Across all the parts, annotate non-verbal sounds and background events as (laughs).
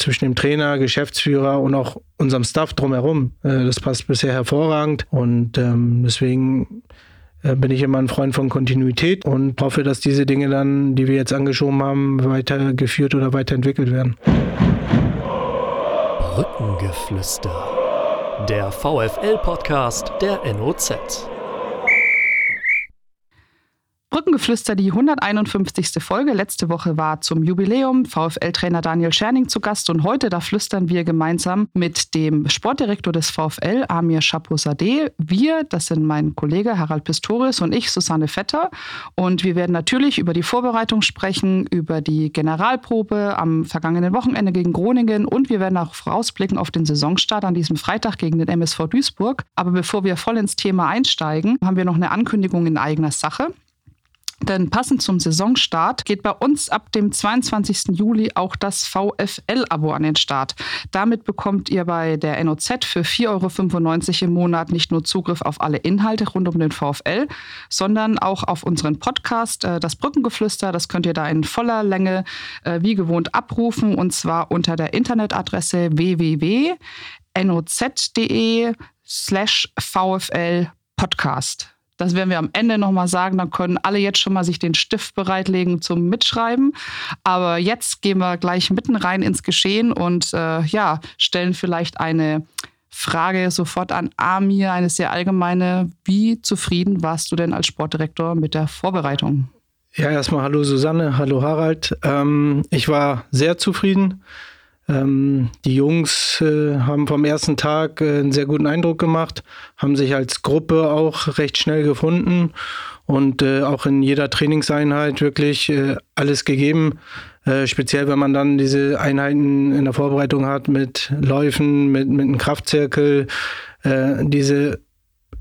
zwischen dem Trainer, Geschäftsführer und auch unserem Staff drumherum. Äh, das passt bisher hervorragend und ähm, deswegen äh, bin ich immer ein Freund von Kontinuität und hoffe, dass diese Dinge dann, die wir jetzt angeschoben haben, weitergeführt oder weiterentwickelt werden. Brückengeflüster. Der VFL-Podcast der NOZ. Brückengeflüster, die 151. Folge. Letzte Woche war zum Jubiläum VfL-Trainer Daniel Scherning zu Gast und heute, da flüstern wir gemeinsam mit dem Sportdirektor des VfL, Amir Chaposadeh. Wir, das sind mein Kollege Harald Pistorius und ich, Susanne Vetter. Und wir werden natürlich über die Vorbereitung sprechen, über die Generalprobe am vergangenen Wochenende gegen Groningen und wir werden auch vorausblicken auf den Saisonstart an diesem Freitag gegen den MSV Duisburg. Aber bevor wir voll ins Thema einsteigen, haben wir noch eine Ankündigung in eigener Sache. Denn passend zum Saisonstart geht bei uns ab dem 22. Juli auch das VFL-Abo an den Start. Damit bekommt ihr bei der NOZ für 4,95 Euro im Monat nicht nur Zugriff auf alle Inhalte rund um den VfL, sondern auch auf unseren Podcast, äh, das Brückengeflüster. Das könnt ihr da in voller Länge äh, wie gewohnt abrufen und zwar unter der Internetadresse www.noz.de slash VFL Podcast. Das werden wir am Ende nochmal sagen. Dann können alle jetzt schon mal sich den Stift bereitlegen zum Mitschreiben. Aber jetzt gehen wir gleich mitten rein ins Geschehen und äh, ja, stellen vielleicht eine Frage sofort an Amir, eine sehr allgemeine. Wie zufrieden warst du denn als Sportdirektor mit der Vorbereitung? Ja, erstmal hallo Susanne, hallo Harald. Ähm, ich war sehr zufrieden. Ähm, die Jungs äh, haben vom ersten Tag äh, einen sehr guten Eindruck gemacht, haben sich als Gruppe auch recht schnell gefunden und äh, auch in jeder Trainingseinheit wirklich äh, alles gegeben. Äh, speziell, wenn man dann diese Einheiten in der Vorbereitung hat mit Läufen, mit, mit einem Kraftzirkel, äh, diese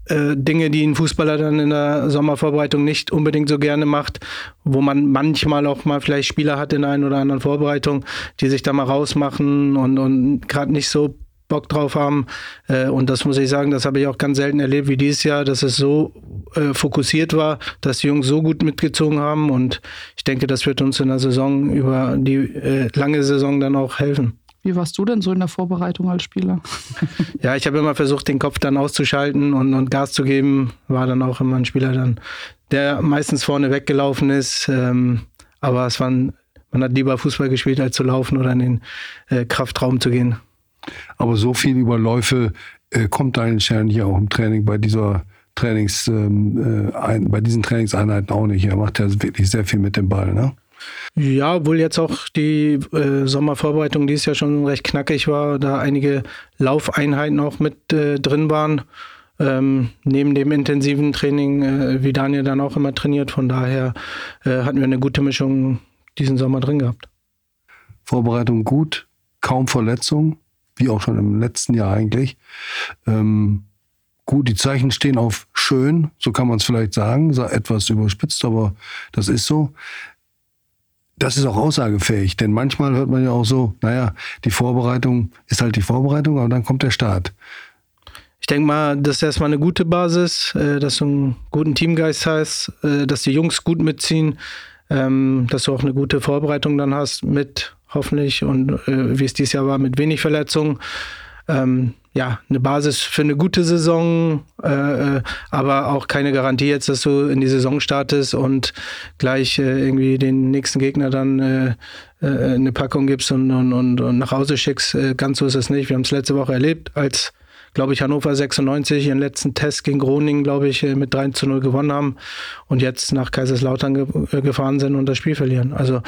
äh, Dinge, die ein Fußballer dann in der Sommervorbereitung nicht unbedingt so gerne macht, wo man manchmal auch mal vielleicht Spieler hat in einer oder anderen Vorbereitung, die sich da mal rausmachen und, und gerade nicht so Bock drauf haben. Äh, und das muss ich sagen, das habe ich auch ganz selten erlebt wie dieses Jahr, dass es so äh, fokussiert war, dass die Jungs so gut mitgezogen haben. Und ich denke, das wird uns in der Saison über die lange Saison dann auch helfen. Wie warst du denn so in der Vorbereitung als Spieler? (laughs) ja, ich habe immer versucht, den Kopf dann auszuschalten und, und, Gas zu geben. War dann auch immer ein Spieler dann, der meistens vorne weggelaufen ist. Ähm, aber es waren, man hat lieber Fußball gespielt, als zu laufen oder in den äh, Kraftraum zu gehen. Aber so viel Überläufe äh, kommt eigentlich ja auch im Training bei dieser Trainings, ähm, äh, ein, bei diesen Trainingseinheiten auch nicht. Er macht ja wirklich sehr viel mit dem Ball, ne? Ja, obwohl jetzt auch die äh, Sommervorbereitung dieses Jahr schon recht knackig war, da einige Laufeinheiten auch mit äh, drin waren. Ähm, neben dem intensiven Training, äh, wie Daniel dann auch immer trainiert. Von daher äh, hatten wir eine gute Mischung diesen Sommer drin gehabt. Vorbereitung gut, kaum Verletzungen, wie auch schon im letzten Jahr eigentlich. Ähm, gut, die Zeichen stehen auf schön, so kann man es vielleicht sagen, etwas überspitzt, aber das ist so das ist auch aussagefähig, denn manchmal hört man ja auch so, naja, die Vorbereitung ist halt die Vorbereitung, aber dann kommt der Start. Ich denke mal, das ist erstmal eine gute Basis, äh, dass du einen guten Teamgeist hast, äh, dass die Jungs gut mitziehen, ähm, dass du auch eine gute Vorbereitung dann hast mit hoffentlich und äh, wie es dieses Jahr war, mit wenig Verletzungen. Ja, eine Basis für eine gute Saison, äh, äh, aber auch keine Garantie jetzt, dass du in die Saison startest und gleich äh, irgendwie den nächsten Gegner dann äh, äh eine Packung gibst und, und, und, und nach Hause schickst. Äh, ganz so ist es nicht. Wir haben es letzte Woche erlebt, als, glaube ich, Hannover 96 ihren letzten Test gegen Groningen, glaube ich, mit 3 zu 0 gewonnen haben und jetzt nach Kaiserslautern ge gefahren sind und das Spiel verlieren. Also,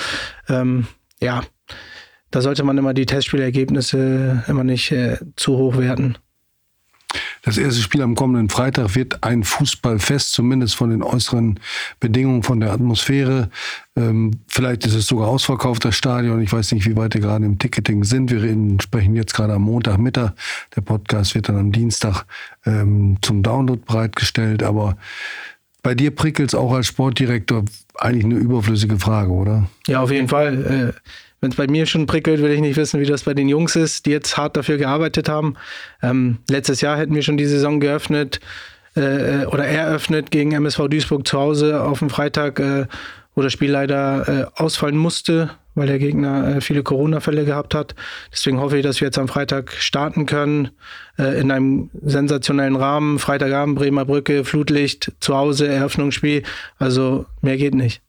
ähm, ja, da sollte man immer die Testspielergebnisse immer nicht äh, zu hoch werten. Das erste Spiel am kommenden Freitag wird ein Fußballfest, zumindest von den äußeren Bedingungen, von der Atmosphäre. Ähm, vielleicht ist es sogar ausverkauft, das Stadion. Ich weiß nicht, wie weit wir gerade im Ticketing sind. Wir reden, sprechen jetzt gerade am Montagmittag. Der Podcast wird dann am Dienstag ähm, zum Download bereitgestellt. Aber bei dir prickelt es auch als Sportdirektor eigentlich eine überflüssige Frage, oder? Ja, auf jeden Fall. Äh wenn es bei mir schon prickelt, will ich nicht wissen, wie das bei den Jungs ist, die jetzt hart dafür gearbeitet haben. Ähm, letztes Jahr hätten wir schon die Saison geöffnet äh, oder eröffnet gegen MSV Duisburg zu Hause auf dem Freitag, äh, wo das Spiel leider äh, ausfallen musste, weil der Gegner äh, viele Corona-Fälle gehabt hat. Deswegen hoffe ich, dass wir jetzt am Freitag starten können äh, in einem sensationellen Rahmen. Freitagabend Bremer Brücke, Flutlicht, zu Hause, Eröffnungsspiel. Also mehr geht nicht.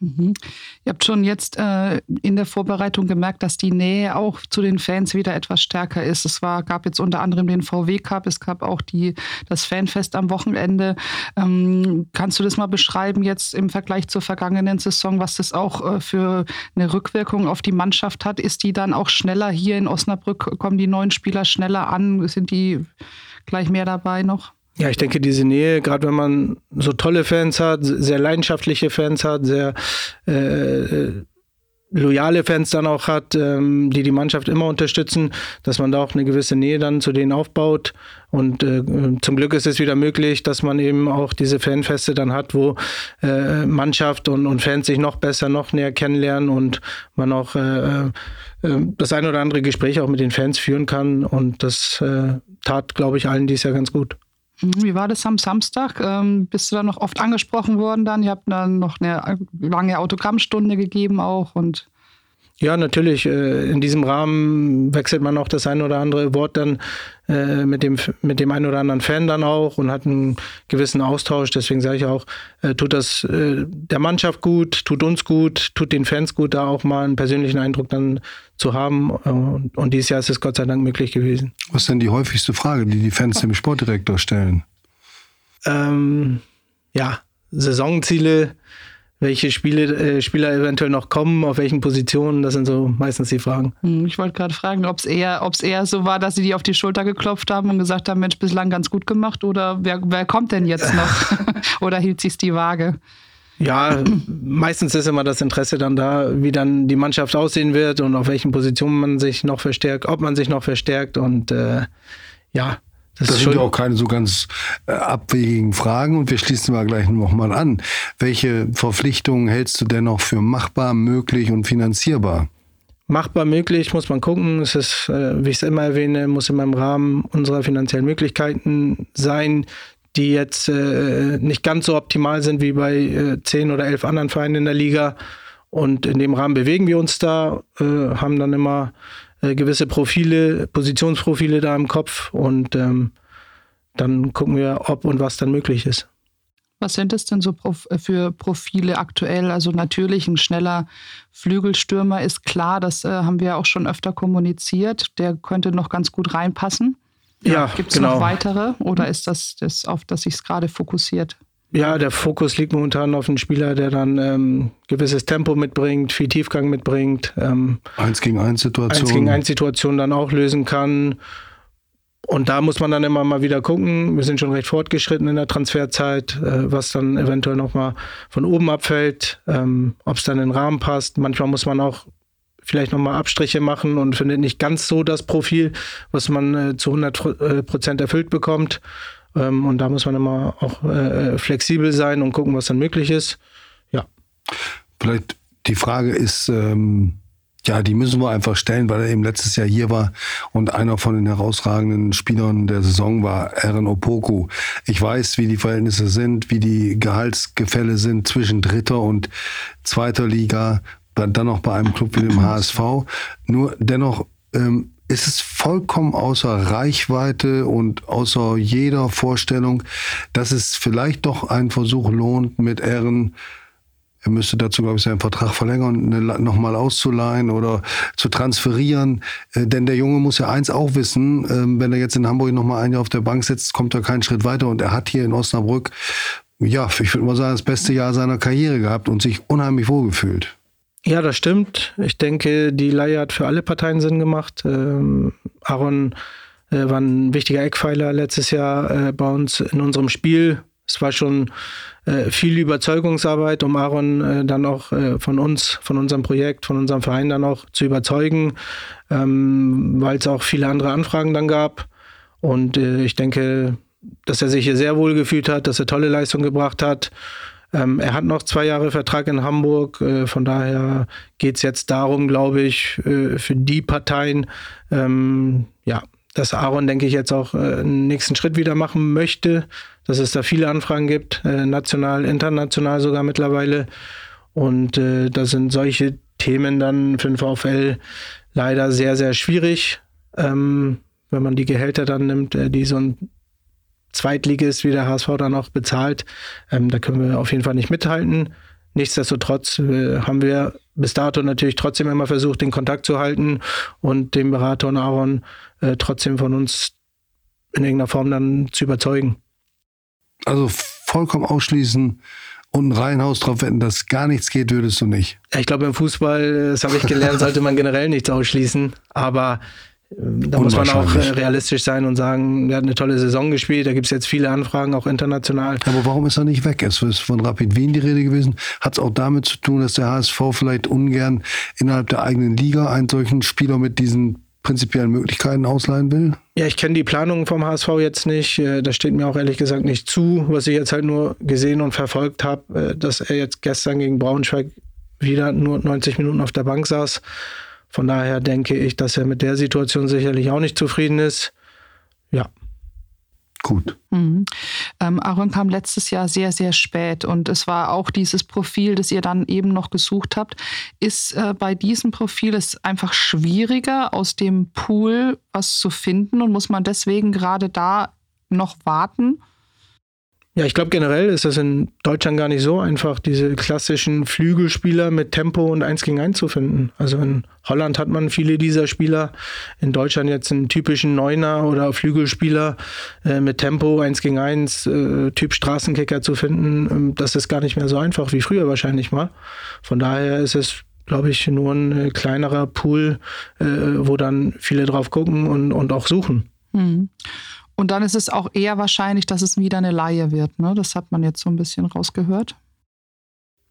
Mhm. Ihr habt schon jetzt äh, in der Vorbereitung gemerkt, dass die Nähe auch zu den Fans wieder etwas stärker ist. Es war, gab jetzt unter anderem den VW Cup, es gab auch die, das Fanfest am Wochenende. Ähm, kannst du das mal beschreiben jetzt im Vergleich zur vergangenen Saison, was das auch äh, für eine Rückwirkung auf die Mannschaft hat? Ist die dann auch schneller hier in Osnabrück? Kommen die neuen Spieler schneller an? Sind die gleich mehr dabei noch? Ja, ich denke, diese Nähe, gerade wenn man so tolle Fans hat, sehr leidenschaftliche Fans hat, sehr äh, loyale Fans dann auch hat, ähm, die die Mannschaft immer unterstützen, dass man da auch eine gewisse Nähe dann zu denen aufbaut. Und äh, zum Glück ist es wieder möglich, dass man eben auch diese Fanfeste dann hat, wo äh, Mannschaft und, und Fans sich noch besser, noch näher kennenlernen und man auch äh, äh das ein oder andere Gespräch auch mit den Fans führen kann. Und das äh, tat, glaube ich, allen dies Jahr ganz gut. Mhm, wie war das am Samstag? Ähm, bist du da noch oft angesprochen worden dann? Ihr habt dann noch eine lange Autogrammstunde gegeben auch und ja, natürlich. Äh, in diesem Rahmen wechselt man auch das ein oder andere Wort dann äh, mit dem, mit dem einen oder anderen Fan dann auch und hat einen gewissen Austausch. Deswegen sage ich auch, äh, tut das der Mannschaft gut, tut uns gut, tut den Fans gut, da auch mal einen persönlichen Eindruck dann zu haben. Und dieses Jahr ist es Gott sei Dank möglich gewesen. Was ist denn die häufigste Frage, die die Fans dem Sportdirektor stellen? Ähm, ja, Saisonziele welche Spiele, äh, Spieler eventuell noch kommen, auf welchen Positionen, das sind so meistens die Fragen. Hm, ich wollte gerade fragen, ob es eher, eher so war, dass sie die auf die Schulter geklopft haben und gesagt haben, Mensch, bislang ganz gut gemacht oder wer, wer kommt denn jetzt noch? (laughs) oder hielt sich die Waage? Ja, meistens ist immer das Interesse dann da, wie dann die Mannschaft aussehen wird und auf welchen Positionen man sich noch verstärkt, ob man sich noch verstärkt und äh, ja, das, das sind ja auch keine so ganz äh, abwegigen Fragen und wir schließen mal gleich noch mal an. Welche Verpflichtungen hältst du denn noch für machbar, möglich und finanzierbar? Machbar möglich, muss man gucken. Es ist, äh, wie ich es immer erwähne, muss immer im Rahmen unserer finanziellen Möglichkeiten sein, die jetzt äh, nicht ganz so optimal sind wie bei äh, zehn oder elf anderen Vereinen in der Liga. Und in dem Rahmen bewegen wir uns da, äh, haben dann immer äh, gewisse Profile, Positionsprofile da im Kopf und ähm, dann gucken wir, ob und was dann möglich ist. Was sind es denn so äh, für Profile aktuell? Also natürlich ein schneller Flügelstürmer ist klar, das äh, haben wir auch schon öfter kommuniziert. Der könnte noch ganz gut reinpassen. Ja, ja Gibt es genau. noch weitere oder ist das das, auf das sich es gerade fokussiert? Ja, der Fokus liegt momentan auf einen Spieler, der dann ähm, gewisses Tempo mitbringt, viel Tiefgang mitbringt. Ähm, eins gegen eins Situation. Eins gegen eins Situation dann auch lösen kann. Und da muss man dann immer mal wieder gucken. Wir sind schon recht fortgeschritten in der Transferzeit, äh, was dann eventuell nochmal von oben abfällt, ähm, ob es dann in den Rahmen passt. Manchmal muss man auch vielleicht nochmal Abstriche machen und findet nicht ganz so das Profil, was man äh, zu 100 äh, Prozent erfüllt bekommt. Ähm, und da muss man immer auch äh, äh, flexibel sein und gucken, was dann möglich ist. Ja. Vielleicht die Frage ist, ähm, ja, die müssen wir einfach stellen, weil er eben letztes Jahr hier war und einer von den herausragenden Spielern der Saison war, Aaron Opoku. Ich weiß, wie die Verhältnisse sind, wie die Gehaltsgefälle sind zwischen dritter und zweiter Liga, dann noch bei einem Club wie dem (laughs) HSV. Nur dennoch ähm, ist es vollkommen außer Reichweite und außer jeder Vorstellung, dass es vielleicht doch einen Versuch lohnt, mit Ehren, er müsste dazu, glaube ich, seinen Vertrag verlängern, nochmal auszuleihen oder zu transferieren. Äh, denn der Junge muss ja eins auch wissen, äh, wenn er jetzt in Hamburg nochmal ein Jahr auf der Bank sitzt, kommt er keinen Schritt weiter. Und er hat hier in Osnabrück, ja, ich würde mal sagen, das beste Jahr seiner Karriere gehabt und sich unheimlich wohlgefühlt. Ja, das stimmt. Ich denke, die Leihe hat für alle Parteien Sinn gemacht. Ähm, Aaron äh, war ein wichtiger Eckpfeiler letztes Jahr äh, bei uns in unserem Spiel. Es war schon äh, viel Überzeugungsarbeit, um Aaron äh, dann auch äh, von uns, von unserem Projekt, von unserem Verein dann auch zu überzeugen, ähm, weil es auch viele andere Anfragen dann gab. Und äh, ich denke, dass er sich hier sehr wohl gefühlt hat, dass er tolle Leistung gebracht hat. Ähm, er hat noch zwei Jahre Vertrag in Hamburg. Äh, von daher geht es jetzt darum, glaube ich, äh, für die Parteien, ähm, ja, dass Aaron, denke ich, jetzt auch äh, einen nächsten Schritt wieder machen möchte, dass es da viele Anfragen gibt, äh, national, international sogar mittlerweile. Und äh, da sind solche Themen dann für den VfL leider sehr, sehr schwierig. Ähm, wenn man die Gehälter dann nimmt, äh, die so ein Zweitligist wie der HSV dann auch bezahlt, ähm, da können wir auf jeden Fall nicht mithalten. Nichtsdestotrotz äh, haben wir bis dato natürlich trotzdem immer versucht, den Kontakt zu halten und den Berater und Aaron äh, trotzdem von uns in irgendeiner Form dann zu überzeugen. Also vollkommen ausschließen und ein Reihenhaus drauf wetten, dass gar nichts geht, würdest du nicht. Ja, ich glaube, im Fußball, das habe ich gelernt, (laughs) sollte man generell nichts ausschließen. Aber da muss man auch äh, realistisch sein und sagen, er hat eine tolle Saison gespielt, da gibt es jetzt viele Anfragen, auch international. Aber warum ist er nicht weg? Es ist von Rapid Wien die Rede gewesen. Hat es auch damit zu tun, dass der HSV vielleicht ungern innerhalb der eigenen Liga einen solchen Spieler mit diesen prinzipiellen Möglichkeiten ausleihen will? Ja, ich kenne die Planungen vom HSV jetzt nicht. Äh, das steht mir auch ehrlich gesagt nicht zu. Was ich jetzt halt nur gesehen und verfolgt habe, äh, dass er jetzt gestern gegen Braunschweig wieder nur 90 Minuten auf der Bank saß von daher denke ich, dass er mit der Situation sicherlich auch nicht zufrieden ist. Ja. Gut. Mhm. Ähm, Aaron kam letztes Jahr sehr, sehr spät und es war auch dieses Profil, das ihr dann eben noch gesucht habt. Ist äh, bei diesem Profil es einfach schwieriger, aus dem Pool was zu finden und muss man deswegen gerade da noch warten? Ja, ich glaube generell ist es in Deutschland gar nicht so einfach, diese klassischen Flügelspieler mit Tempo und Eins gegen Eins zu finden. Also in Holland hat man viele dieser Spieler, in Deutschland jetzt einen typischen Neuner oder Flügelspieler äh, mit Tempo Eins gegen Eins, äh, Typ Straßenkicker zu finden. Ähm, das ist gar nicht mehr so einfach wie früher wahrscheinlich mal. Von daher ist es glaube ich, nur ein äh, kleinerer Pool, äh, wo dann viele drauf gucken und, und auch suchen. Mhm. Und dann ist es auch eher wahrscheinlich, dass es wieder eine Laie wird. Ne? Das hat man jetzt so ein bisschen rausgehört.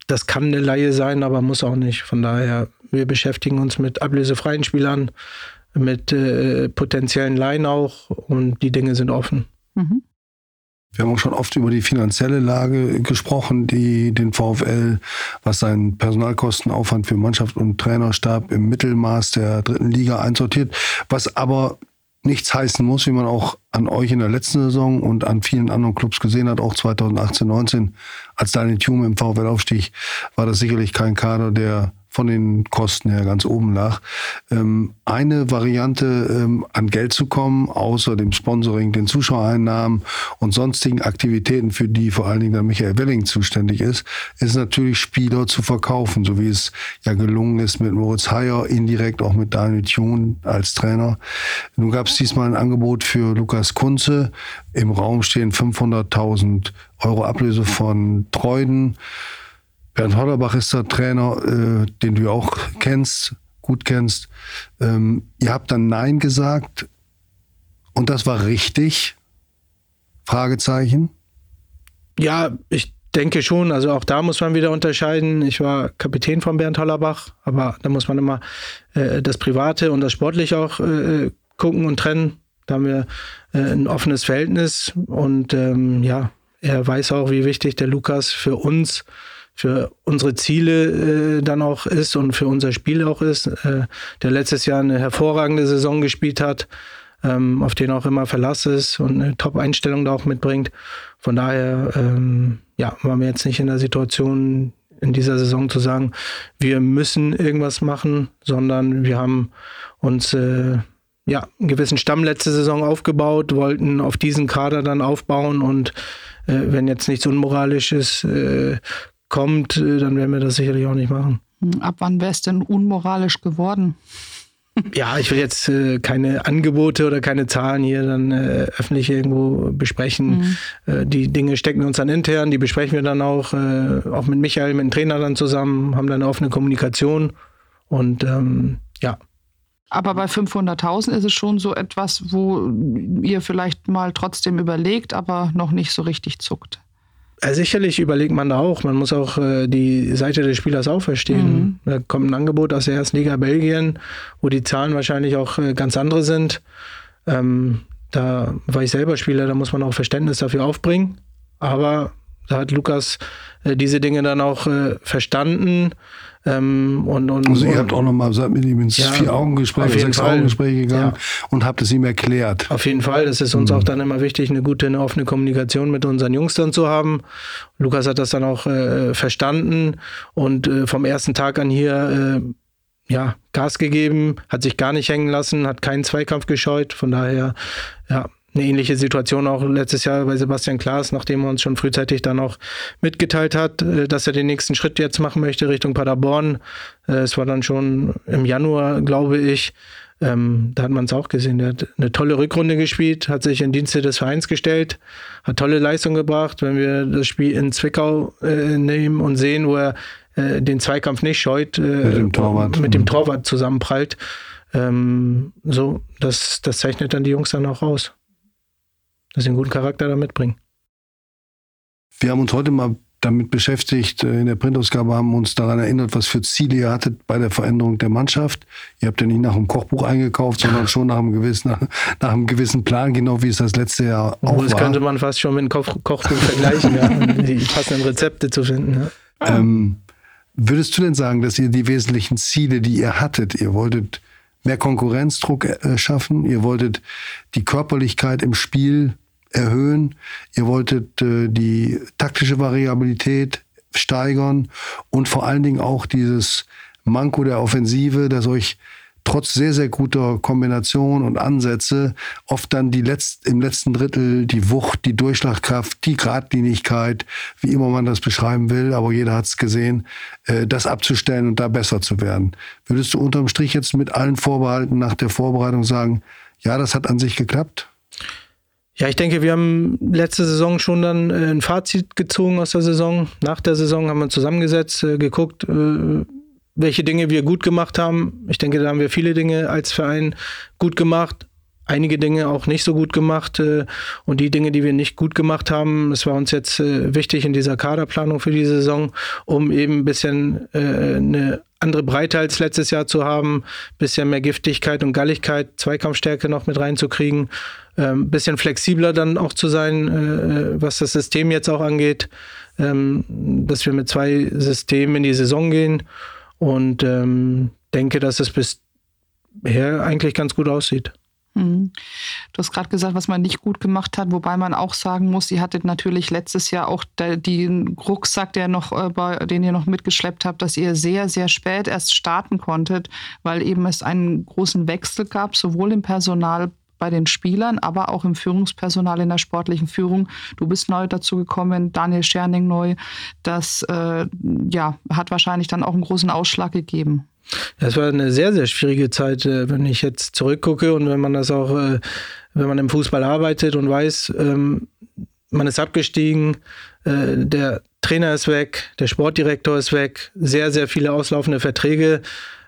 Das kann eine Laie sein, aber muss auch nicht. Von daher, wir beschäftigen uns mit ablösefreien Spielern, mit äh, potenziellen Laien auch und die Dinge sind offen. Mhm. Wir haben auch schon oft über die finanzielle Lage gesprochen, die den VfL, was seinen Personalkostenaufwand für Mannschaft und Trainerstab im Mittelmaß der dritten Liga einsortiert, was aber nichts heißen muss, wie man auch an euch in der letzten Saison und an vielen anderen Clubs gesehen hat, auch 2018, 19, als Daniel Thume im VfL aufstieg, war das sicherlich kein Kader, der von den Kosten her ganz oben lag. Ähm, eine Variante, ähm, an Geld zu kommen, außer dem Sponsoring, den Zuschauereinnahmen und sonstigen Aktivitäten, für die vor allen Dingen dann Michael Welling zuständig ist, ist natürlich Spieler zu verkaufen, so wie es ja gelungen ist mit Moritz Heyer, indirekt auch mit Daniel Thun als Trainer. Nun gab es diesmal ein Angebot für Lukas Kunze. Im Raum stehen 500.000 Euro Ablöse von Treuden. Bernd Hollerbach ist der Trainer, äh, den du auch kennst, gut kennst. Ähm, ihr habt dann Nein gesagt und das war richtig? Fragezeichen. Ja, ich denke schon. Also auch da muss man wieder unterscheiden. Ich war Kapitän von Bernd Hollerbach, aber da muss man immer äh, das Private und das Sportliche auch äh, gucken und trennen. Da haben wir äh, ein offenes Verhältnis und ähm, ja, er weiß auch, wie wichtig der Lukas für uns ist für unsere Ziele äh, dann auch ist und für unser Spiel auch ist, äh, der letztes Jahr eine hervorragende Saison gespielt hat, ähm, auf den auch immer Verlass ist und eine Top-Einstellung da auch mitbringt. Von daher ähm, ja, waren wir jetzt nicht in der Situation, in dieser Saison zu sagen, wir müssen irgendwas machen, sondern wir haben uns äh, ja, einen gewissen Stamm letzte Saison aufgebaut, wollten auf diesen Kader dann aufbauen und äh, wenn jetzt nichts Unmoralisches äh, kommt, äh, dann werden wir das sicherlich auch nicht machen. Hm, ab wann wäre es denn unmoralisch geworden? Ja, ich will jetzt äh, keine Angebote oder keine Zahlen hier dann äh, öffentlich irgendwo besprechen. Mhm. Äh, die Dinge stecken uns dann intern, die besprechen wir dann auch, äh, auch mit Michael, mit dem Trainer dann zusammen, haben dann eine offene Kommunikation und ähm, ja. Aber bei 500.000 ist es schon so etwas, wo ihr vielleicht mal trotzdem überlegt, aber noch nicht so richtig zuckt. Ja, sicherlich überlegt man da auch. Man muss auch äh, die Seite des Spielers auch verstehen. Mhm. Da kommt ein Angebot aus der ersten Liga Belgien, wo die Zahlen wahrscheinlich auch äh, ganz andere sind. Ähm, da war ich selber Spieler, da muss man auch Verständnis dafür aufbringen. Aber da hat Lukas äh, diese Dinge dann auch äh, verstanden, Ähm, und, und, also ihr habt auch nochmal mit ihm ins Ja, Vier-Augen-Gespräch. Sechs-Augen-Gespräch gegangen Ja. und habt es ihm erklärt. Auf jeden Fall. Das ist uns auch dann immer wichtig, eine gute, eine offene Kommunikation mit unseren Jungs dann zu haben. Lukas hat das dann auch äh, verstanden und äh, vom ersten Tag an hier äh, ja, Gas gegeben, hat sich gar nicht hängen lassen, hat keinen Zweikampf gescheut. Von daher, ja, eine ähnliche Situation auch letztes Jahr bei Sebastian Klaas, nachdem er uns schon frühzeitig dann auch mitgeteilt hat, äh, dass er den nächsten Schritt jetzt machen möchte Richtung Paderborn. Äh, Es war dann schon im Januar, glaube ich. Ähm, da hat man es auch gesehen. Der hat eine tolle Rückrunde gespielt, hat sich in Dienste des Vereins gestellt, hat tolle Leistung gebracht. Wenn wir das Spiel in Zwickau äh, nehmen und sehen, wo er äh, den Zweikampf nicht scheut, äh, Mit dem Torwart. mit dem Mhm. Torwart zusammenprallt. Ähm, so, das, das zeichnet dann die Jungs dann auch aus. Dass sie einen guten Charakter da mitbringen. Wir haben uns heute mal damit beschäftigt, äh, in der Printausgabe haben uns daran erinnert, was für Ziele ihr hattet bei der Veränderung der Mannschaft. Ihr habt ja nicht nach einem Kochbuch eingekauft, sondern schon nach einem gewissen, nach, (laughs) nach einem gewissen Plan, genau wie es das letzte Jahr auch das war. könnte man fast schon mit einem Koch Kochbuch vergleichen, ja, um die passenden Rezepte zu finden. Ja. Ähm, würdest du denn sagen, dass ihr die wesentlichen Ziele, die ihr hattet, ihr wolltet mehr Konkurrenzdruck äh, schaffen, ihr wolltet die Körperlichkeit im Spiel erhöhen, ihr wolltet äh, die taktische Variabilität steigern und vor allen Dingen auch dieses Manko der Offensive, das euch trotz sehr, sehr guter Kombination und Ansätze oft dann die letzt, im letzten Drittel die Wucht, die Durchschlagkraft, die Gradlinigkeit, wie immer man das beschreiben will, aber jeder hat es gesehen, äh, das abzustellen und da besser zu werden. Würdest du unterm Strich jetzt mit allen Vorbehalten nach der Vorbereitung sagen, ja, das hat an sich geklappt? Ja, ich denke, wir haben letzte Saison schon dann äh, ein Fazit gezogen aus der Saison. Nach der Saison haben wir zusammengesetzt, äh, geguckt, äh, welche Dinge wir gut gemacht haben. Ich denke, da haben wir viele Dinge als Verein gut gemacht. Einige Dinge auch nicht so gut gemacht. äh, Und die Dinge, die wir nicht gut gemacht haben, es war uns jetzt äh, wichtig in dieser Kaderplanung für die Saison, um eben ein bisschen äh, eine andere Breite als letztes Jahr zu haben, bisschen mehr Giftigkeit und Galligkeit, Zweikampfstärke noch mit reinzukriegen, ähm, bisschen flexibler dann auch zu sein, was das System jetzt auch angeht, ähm, dass wir mit zwei Systemen in die Saison gehen und ähm, denke, dass es bisher eigentlich ganz gut aussieht. Mhm. Du hast gerade gesagt, was man nicht gut gemacht hat, wobei man auch sagen muss, ihr hattet natürlich letztes Jahr auch den Rucksack, der noch, äh, den ihr noch mitgeschleppt habt, dass ihr sehr, sehr spät erst starten konntet, weil eben es einen großen Wechsel gab, sowohl im Personal bei den Spielern, aber auch im Führungspersonal in der sportlichen Führung. Du bist neu dazu gekommen, Daniel Scherning neu. Das äh, ja, hat wahrscheinlich dann auch einen großen Ausschlag gegeben. Das war eine sehr, sehr schwierige Zeit, äh, wenn ich jetzt zurückgucke und wenn man das auch, äh, wenn man im Fußball arbeitet und weiß, ähm, man ist abgestiegen, äh, der Trainer ist weg, der Sportdirektor ist weg, sehr, sehr viele auslaufende Verträge.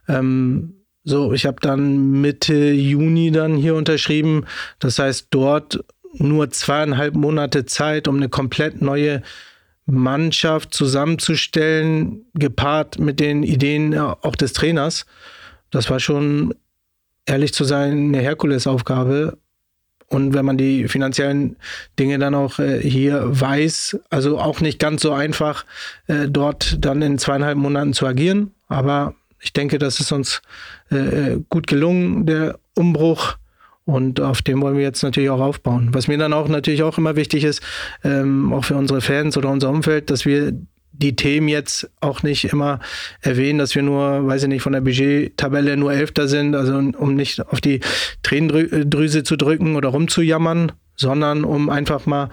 Ähm, so, ich habe dann Mitte Juni dann hier unterschrieben. Das heißt, dort nur zweieinhalb Monate Zeit, um eine komplett neue Mannschaft zusammenzustellen, gepaart mit den Ideen auch des Trainers. Das war schon, ehrlich zu sein, eine Herkulesaufgabe. Und wenn man die finanziellen Dinge dann auch äh, hier weiß, also auch nicht ganz so einfach, äh, dort dann in zweieinhalb Monaten zu agieren. Aber ich denke, das ist uns äh, gut gelungen, der Umbruch. Und auf dem wollen wir jetzt natürlich auch aufbauen. Was mir dann auch natürlich auch immer wichtig ist, ähm, auch für unsere Fans oder unser Umfeld, dass wir die Themen jetzt auch nicht immer erwähnen, dass wir nur, weiß ich nicht, von der Budgettabelle nur Elfter sind, also um nicht auf die Tränendrüse zu drücken oder rumzujammern, sondern um einfach mal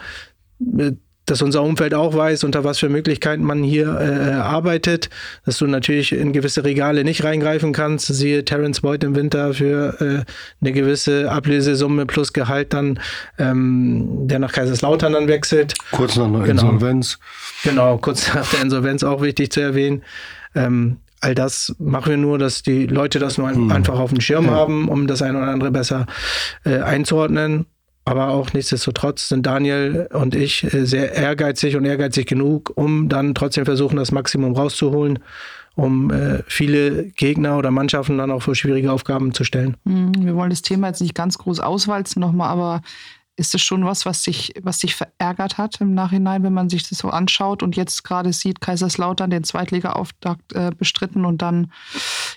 äh, dass unser Umfeld auch weiß, unter was für Möglichkeiten man hier äh, arbeitet, dass du natürlich in gewisse Regale nicht reingreifen kannst. Siehe Terence Boyd im Winter für äh, eine gewisse Ablösesumme plus Gehalt dann, ähm, der nach Kaiserslautern dann wechselt. Kurz nach einer Genau. Insolvenz. Genau, kurz nach der Insolvenz auch wichtig zu erwähnen. Ähm, all das machen wir nur, dass die Leute das nur ein, einfach auf dem Schirm haben, um das eine oder andere besser äh, einzuordnen. Aber auch nichtsdestotrotz sind Daniel und ich äh, sehr ehrgeizig und ehrgeizig genug, um dann trotzdem versuchen, das Maximum rauszuholen, um äh, viele Gegner oder Mannschaften dann auch vor schwierige Aufgaben zu stellen. Hm, Wir wollen das Thema jetzt nicht ganz groß auswalzen nochmal, aber ist es schon was, was sich, was sich verärgert hat im Nachhinein, wenn man sich das so anschaut und jetzt gerade sieht, Kaiserslautern den Zweitliga-Auftakt äh, bestritten und dann,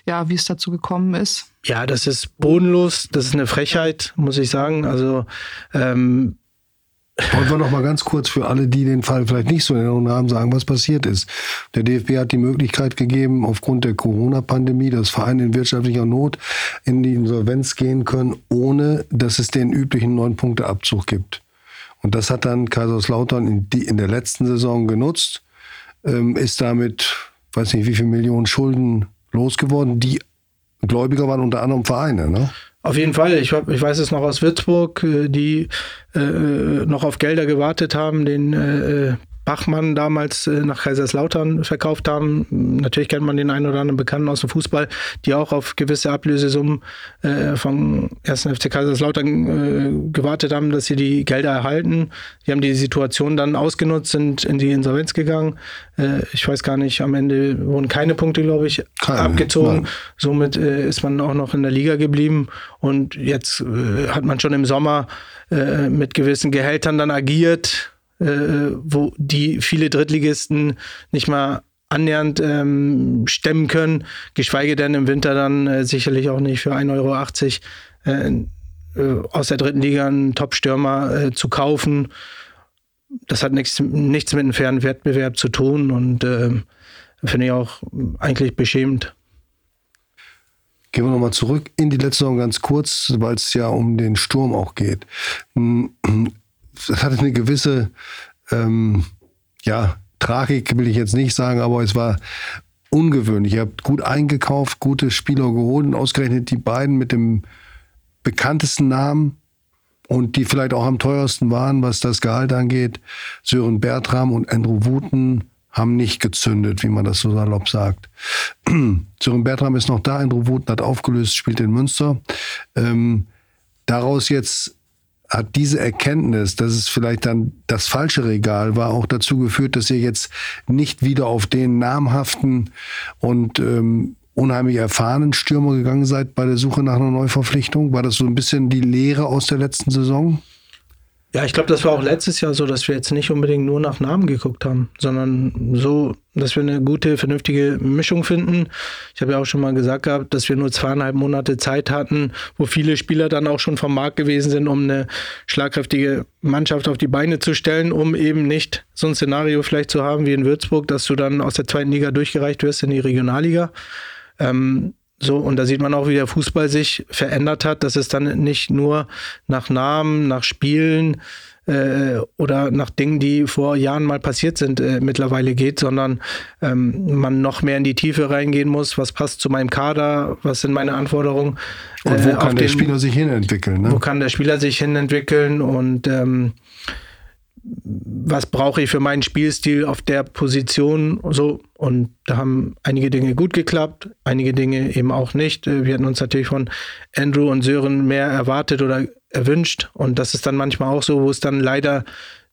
ja, wie es dazu gekommen ist? Ja, das ist bodenlos, das ist eine Frechheit, muss ich sagen. Also ähm, wollen wir noch mal ganz kurz für alle, die den Fall vielleicht nicht so in Erinnerung haben, sagen, was passiert ist. Der DFB hat die Möglichkeit gegeben, aufgrund der Corona-Pandemie, dass Vereine in wirtschaftlicher Not in die Insolvenz gehen können, ohne dass es den üblichen neun Punkte Abzug gibt. Und das hat dann Kaiserslautern in, die, in der letzten Saison genutzt, ähm, ist damit, weiß nicht, wie viele Millionen Schulden losgeworden. Die Gläubiger waren unter anderem Vereine, ne? Auf jeden Fall. Ich, ich weiß es noch aus Würzburg, äh, die äh, noch auf Gelder gewartet haben, den äh, Bachmann damals äh, nach Kaiserslautern verkauft haben. Natürlich kennt man den einen oder anderen Bekannten aus dem Fußball, die auch auf gewisse Ablösesummen äh, vom 1. FC Kaiserslautern äh, gewartet haben, dass sie die Gelder erhalten. Die haben die Situation dann ausgenutzt, sind in die Insolvenz gegangen. Äh, ich weiß gar nicht, am Ende wurden keine Punkte, glaube ich, keine, abgezogen. Nein. Somit äh, ist man auch noch in der Liga geblieben. Und jetzt äh, hat man schon im Sommer mit gewissen Gehältern dann agiert äh, wo die viele Drittligisten nicht mal annähernd ähm, stemmen können, geschweige denn im Winter dann äh, sicherlich auch nicht für 1,80 Euro äh, äh, aus der dritten Liga einen Top-Stürmer äh, zu kaufen. Das hat nichts, nichts mit einem fairen Wettbewerb zu tun und äh, finde ich auch eigentlich beschämend. Gehen wir nochmal zurück in die letzte Saison ganz kurz, weil es ja um den Sturm auch geht. Das hatte eine gewisse, ähm, ja, Tragik will ich jetzt nicht sagen, aber es war ungewöhnlich. Ihr habt gut eingekauft, gute Spieler geholt und ausgerechnet die beiden mit dem bekanntesten Namen und die vielleicht auch am teuersten waren, was das Gehalt angeht, Sören Bertram und Andrew Wooten, haben nicht gezündet, wie man das so salopp sagt. (clears throat) Sören Bertram ist noch da, Andrew Wooten hat aufgelöst, spielt in Münster. Ähm, daraus jetzt hat diese Erkenntnis, dass es vielleicht dann das falsche Regal war, auch dazu geführt, dass ihr jetzt nicht wieder auf den namhaften und ähm, unheimlich erfahrenen Stürmer gegangen seid bei der Suche nach einer Neuverpflichtung? War das so ein bisschen die Lehre aus der letzten Saison? Ja, ich glaube, das war auch letztes Jahr so, dass wir jetzt nicht unbedingt nur nach Namen geguckt haben, sondern so, dass wir eine gute, vernünftige Mischung finden. Ich habe ja auch schon mal gesagt gehabt, dass wir nur zweieinhalb Monate Zeit hatten, wo viele Spieler dann auch schon vom Markt gewesen sind, um eine schlagkräftige Mannschaft auf die Beine zu stellen, um eben nicht so ein Szenario vielleicht zu haben wie in Würzburg, dass du dann aus der zweiten Liga durchgereicht wirst in die Regionalliga. Ähm, so, und da sieht man auch, wie der Fußball sich verändert hat, dass es dann nicht nur nach Namen, nach Spielen äh, oder nach Dingen, die vor Jahren mal passiert sind, äh, mittlerweile geht, sondern ähm, man noch mehr in die Tiefe reingehen muss. Was passt zu meinem Kader? Was sind meine Anforderungen? Und wo äh, kann der den, Spieler sich hinentwickeln? Ne? Wo kann der Spieler sich hinentwickeln? Und ähm, was brauche ich für meinen Spielstil auf der Position so und da haben einige Dinge gut geklappt, einige Dinge eben auch nicht. Äh, wir hatten uns natürlich von Andrew und Sören mehr erwartet oder erwünscht und das ist dann manchmal auch so, wo es dann leider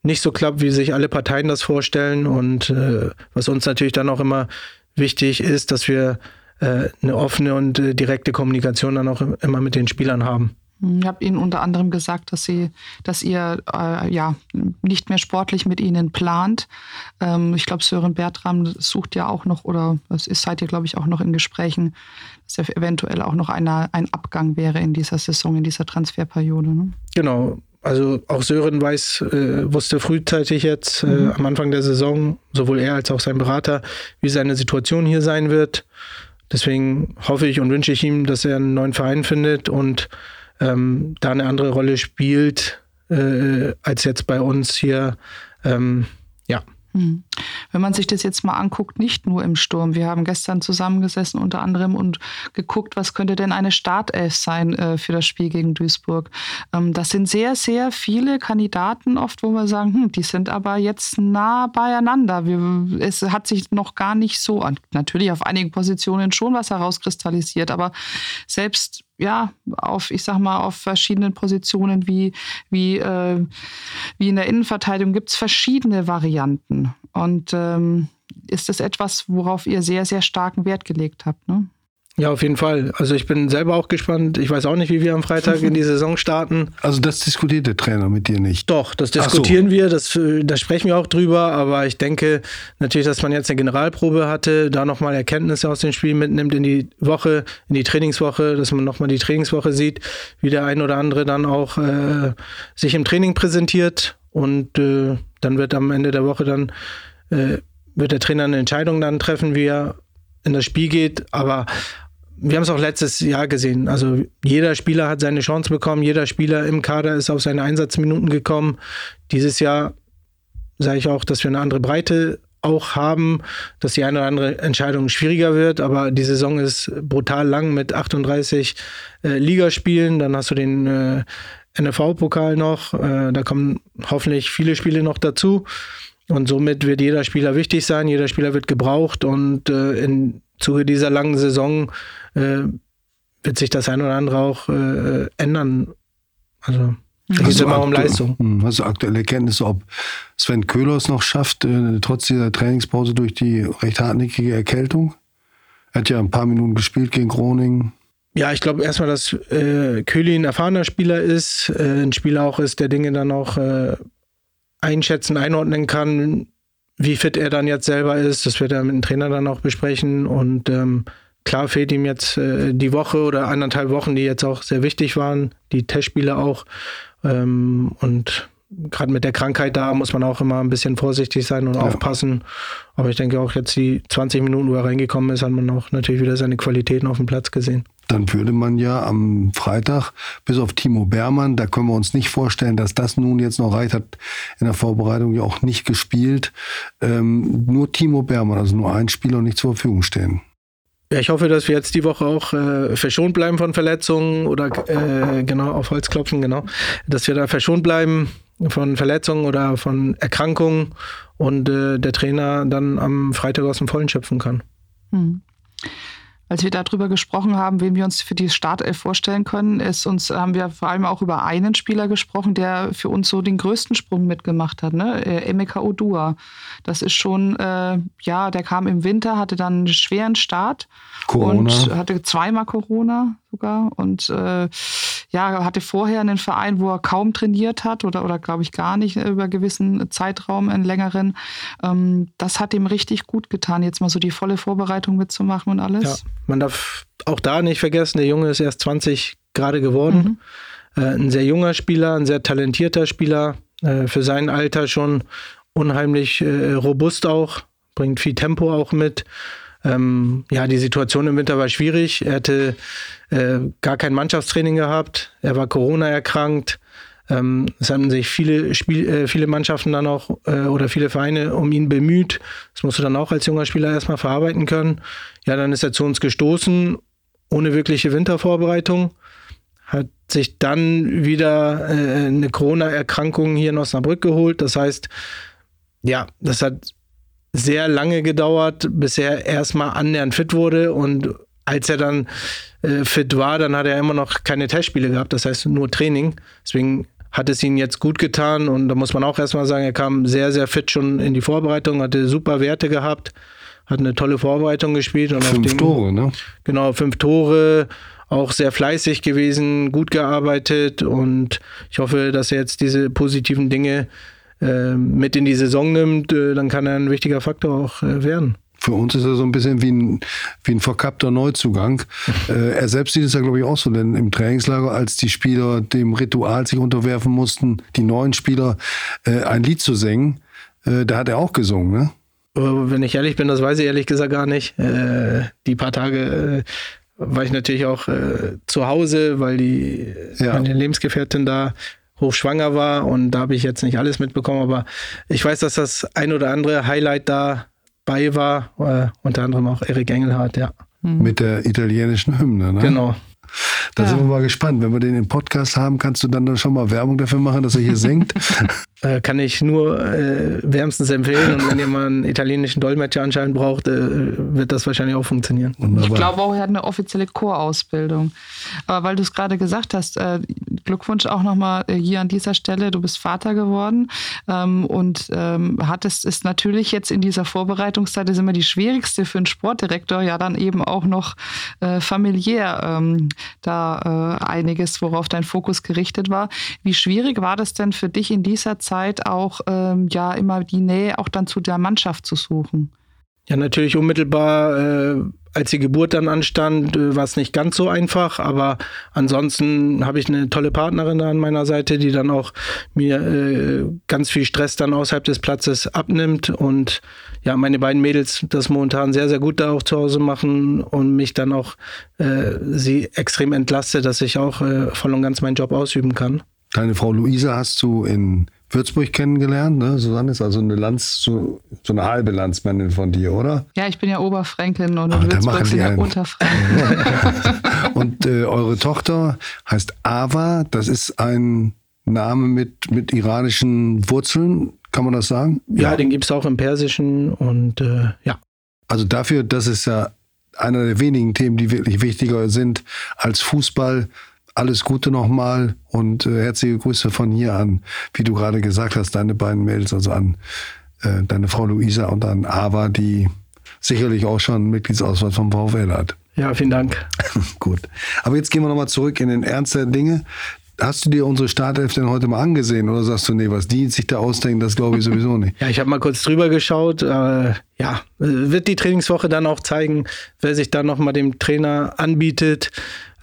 nicht so klappt, wie sich alle Parteien das vorstellen und äh, was uns natürlich dann auch immer wichtig ist, dass wir äh, eine offene und äh, direkte Kommunikation dann auch immer mit den Spielern haben. Ich habe Ihnen unter anderem gesagt, dass Sie, dass ihr äh, ja nicht mehr sportlich mit Ihnen plant. Ähm, ich glaube, Sören Bertram sucht ja auch noch oder es ist seid ihr, glaube ich, auch noch in Gesprächen, dass er eventuell auch noch einer, ein Abgang wäre in dieser Saison, in dieser Transferperiode. Ne? Genau. Also auch Sören weiß, äh, wusste frühzeitig jetzt äh, mhm. am Anfang der Saison, sowohl er als auch sein Berater, wie seine Situation hier sein wird. Deswegen hoffe ich und wünsche ich ihm, dass er einen neuen Verein findet und ähm, da eine andere Rolle spielt äh, als jetzt bei uns hier. Ähm, ja. Hm. Wenn man sich das jetzt mal anguckt, nicht nur im Sturm. Wir haben gestern zusammengesessen unter anderem und geguckt, was könnte denn eine Startelf sein äh, für das Spiel gegen Duisburg. Ähm, das sind sehr, sehr viele Kandidaten oft, wo wir sagen, hm, die sind aber jetzt nah beieinander. Wir, es hat sich noch gar nicht so, natürlich auf einigen Positionen schon was herauskristallisiert, aber selbst ja, auf, ich sag mal, auf verschiedenen Positionen wie, wie, äh, wie in der Innenverteidigung gibt es verschiedene Varianten. Und ähm, ist das etwas, worauf ihr sehr, sehr starken Wert gelegt habt, ne? Ja, auf jeden Fall. Also ich bin selber auch gespannt. Ich weiß auch nicht, wie wir am Freitag in die Saison starten. (laughs) Also das diskutiert der Trainer mit dir nicht? Doch, das diskutieren so. wir, das, da sprechen wir auch drüber. Aber ich denke natürlich, dass man jetzt eine Generalprobe hatte, da nochmal Erkenntnisse aus dem Spiel mitnimmt in die Woche, in die Trainingswoche, dass man nochmal die Trainingswoche sieht, wie der ein oder andere dann auch äh, sich im Training präsentiert. Und äh, dann wird am Ende der Woche dann, äh, wird der Trainer eine Entscheidung dann treffen, wie er in das Spiel geht. Aber wir haben es auch letztes Jahr gesehen. Also jeder Spieler hat seine Chance bekommen, jeder Spieler im Kader ist auf seine Einsatzminuten gekommen. Dieses Jahr sage ich auch, dass wir eine andere Breite auch haben, dass die eine oder andere Entscheidung schwieriger wird, aber die Saison ist brutal lang mit 38 äh, Ligaspielen. Dann hast du den äh, NFV-Pokal noch, äh, da kommen hoffentlich viele Spiele noch dazu. Und somit wird jeder Spieler wichtig sein, jeder Spieler wird gebraucht und äh, in Zuge dieser langen Saison äh, wird sich das ein oder andere auch äh, ändern. Also es geht immer um Leistung. Hm, hast du aktuelle Erkenntnisse, ob Sven Köhler es noch schafft, äh, trotz dieser Trainingspause durch die recht hartnäckige Erkältung? Er hat ja ein paar Minuten gespielt gegen Groningen. Ja, ich glaube erstmal, dass äh, Köhli ein erfahrener Spieler ist, äh, ein Spieler auch ist, der Dinge dann auch äh, einschätzen, einordnen kann, wie fit er dann jetzt selber ist. Das wird er mit dem Trainer dann auch besprechen und ähm, Klar fehlt ihm jetzt äh, die Woche oder anderthalb Wochen, die jetzt auch sehr wichtig waren, die Testspiele auch. Ähm, und gerade mit der Krankheit da muss man auch immer ein bisschen vorsichtig sein und ja. aufpassen. Aber ich denke auch jetzt die 20 Minuten, wo er reingekommen ist, hat man auch natürlich wieder seine Qualitäten auf dem Platz gesehen. Dann würde man ja am Freitag, bis auf Timo Bermann, da können wir uns nicht vorstellen, dass das nun jetzt noch reicht, hat in der Vorbereitung ja auch nicht gespielt. Ähm, nur Timo Bermann, also nur ein Spieler und nicht zur Verfügung stehen. Ja, ich hoffe, dass wir jetzt die Woche auch äh, verschont bleiben von Verletzungen oder äh, genau auf Holz klopfen, genau, dass wir da verschont bleiben von Verletzungen oder von Erkrankungen und äh, der Trainer dann am Freitag aus dem Vollen schöpfen kann. Hm. Als wir darüber gesprochen haben, wen wir uns für die Startelf vorstellen können, ist uns, haben wir vor allem auch über einen Spieler gesprochen, der für uns so den größten Sprung mitgemacht hat, ne? Äh, Emeka Odua. Das ist schon, äh, ja, der kam im Winter, hatte dann einen schweren Start Corona. und hatte zweimal Corona sogar und äh, ja, hatte vorher einen Verein, wo er kaum trainiert hat oder, oder glaube ich gar nicht über einen gewissen Zeitraum, einen längeren. Ähm, das hat ihm richtig gut getan, jetzt mal so die volle Vorbereitung mitzumachen und alles. Ja, man darf auch da nicht vergessen, der Junge ist erst 20 gerade geworden. Mhm. Äh, ein sehr junger Spieler, ein sehr talentierter Spieler, äh, für sein Alter schon unheimlich äh, robust auch, bringt viel Tempo auch mit. Ähm, ja, die Situation im Winter war schwierig. Er hatte äh, gar kein Mannschaftstraining gehabt. Er war Corona erkrankt. Ähm, es haben sich viele, Spiel, äh, viele Mannschaften dann auch äh, oder viele Vereine um ihn bemüht. Das musst du dann auch als junger Spieler erstmal verarbeiten können. Ja, dann ist er zu uns gestoßen, ohne wirkliche Wintervorbereitung. Hat sich dann wieder äh, eine Corona-Erkrankung hier in Osnabrück geholt. Das heißt, ja, das hat sehr lange gedauert, bis er erstmal annähernd fit wurde. Und als er dann äh, fit war, dann hat er immer noch keine Testspiele gehabt, das heißt nur Training. Deswegen hat es ihn jetzt gut getan und da muss man auch erstmal sagen, er kam sehr, sehr fit schon in die Vorbereitung, hatte super Werte gehabt, hat eine tolle Vorbereitung gespielt. Und fünf dem, Tore, ne? Genau, fünf Tore, auch sehr fleißig gewesen, gut gearbeitet und ich hoffe, dass er jetzt diese positiven Dinge mit in die Saison nimmt, äh, dann kann er ein wichtiger Faktor auch äh, werden. Für uns ist er so ein bisschen wie ein, wie ein verkappter Neuzugang. (laughs) äh, er selbst sieht es ja, glaube ich, auch so, denn im Trainingslager, als die Spieler dem Ritual sich unterwerfen mussten, die neuen Spieler, äh, ein Lied zu singen, äh, da hat er auch gesungen, ne? Wenn ich ehrlich bin, das weiß ich ehrlich gesagt gar nicht. die paar Tage war ich natürlich auch zu Hause, weil die ja. meine Lebensgefährtin da hochschwanger war und da habe ich jetzt nicht alles mitbekommen, aber ich weiß, dass das ein oder andere Highlight dabei war, äh, unter anderem auch Erik Engelhardt, ja. Mhm. Mit der italienischen Hymne, ne? Genau. Da ja. sind wir mal gespannt. Wenn wir den im Podcast haben, kannst du dann schon mal Werbung dafür machen, dass er hier singt? (laughs) äh, kann ich nur äh, wärmstens empfehlen. Und wenn ihr mal einen italienischen Dolmetscher anscheinend braucht, äh, wird das wahrscheinlich auch funktionieren. Wunderbar. Ich glaube auch, er hat eine offizielle Chorausbildung. Aber weil du es gerade gesagt hast, äh, Glückwunsch auch nochmal äh, hier an dieser Stelle. Du bist Vater geworden ähm, und ähm, hattest es natürlich jetzt in dieser Vorbereitungszeit, ist immer die schwierigste für einen Sportdirektor, ja dann eben auch noch äh, familiär ähm, da einiges, worauf dein Fokus gerichtet war. Wie schwierig war das denn für dich in dieser Zeit? Zeit auch ähm, ja immer die Nähe auch dann zu der Mannschaft zu suchen? Ja, natürlich unmittelbar, äh, als die Geburt dann anstand, äh, war es nicht ganz so einfach, aber ansonsten habe ich eine tolle Partnerin an meiner Seite, die dann auch mir äh, ganz viel Stress dann außerhalb des Platzes abnimmt und ja, meine beiden Mädels das momentan sehr, sehr gut da auch zu Hause machen und mich dann auch äh, sie extrem entlastet, dass ich auch äh, voll und ganz meinen Job ausüben kann. Deine Frau Luisa hast du in Würzburg kennengelernt, ne? Susanne ist also eine Lanz, so, so eine halbe Landsmännin von dir, oder? Ja, ich bin ja Oberfränkin und in Ach, Würzburg sind ja Unterfränken. (laughs) und äh, eure Tochter heißt Ava, das ist ein Name mit, mit iranischen Wurzeln, kann man das sagen? Ja, ja. den gibt es auch im Persischen und äh, ja. Also dafür, dass es ja einer der wenigen Themen, die wirklich wichtiger sind als Fußball, alles Gute nochmal und äh, herzliche Grüße von hier an, wie du gerade gesagt hast, deine beiden Mails, also an äh, deine Frau Luisa und an Ava, die sicherlich auch schon Mitgliedsausweis vom VfL hat. Ja, vielen Dank. (laughs) Gut. Aber jetzt gehen wir nochmal zurück in den Ernst der Dinge. Hast du dir unsere Startelf denn heute mal angesehen oder sagst du, nee, was die sich da ausdenken, das glaube ich sowieso nicht? (laughs) ja, ich habe mal kurz drüber geschaut. Äh, ja, wird die Trainingswoche dann auch zeigen, wer sich da nochmal dem Trainer anbietet,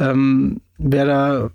ähm, wer da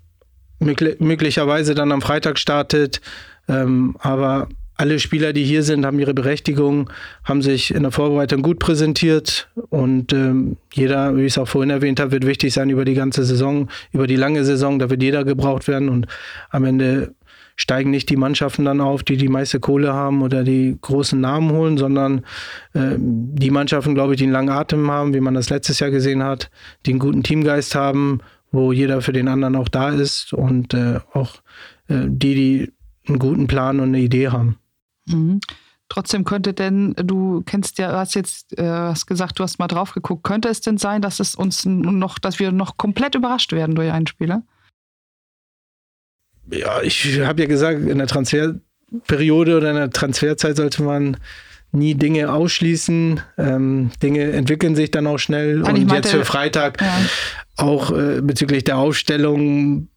möglicherweise dann am Freitag startet. Ähm, aber alle Spieler, die hier sind, haben ihre Berechtigung, haben sich in der Vorbereitung gut präsentiert. Und ähm, jeder, wie ich es auch vorhin erwähnt habe, wird wichtig sein über die ganze Saison, über die lange Saison, da wird jeder gebraucht werden. Und am Ende steigen nicht die Mannschaften dann auf, die die meiste Kohle haben oder die großen Namen holen, sondern äh, die Mannschaften, glaube ich, die einen langen Atem haben, wie man das letztes Jahr gesehen hat, die einen guten Teamgeist haben, wo jeder für den anderen auch da ist und äh, auch äh, die, die einen guten Plan und eine Idee haben. Mhm. Trotzdem könnte denn, du kennst ja, hast jetzt äh, hast gesagt, du hast mal drauf geguckt, könnte es denn sein, dass es uns noch, dass wir noch komplett überrascht werden durch einen Spieler? Ja, ich habe ja gesagt, in der Transferperiode oder in der Transferzeit sollte man nie Dinge ausschließen. Ähm, Dinge entwickeln sich dann auch schnell. Kann und jetzt für Freitag ja. Auch äh, bezüglich der Aufstellung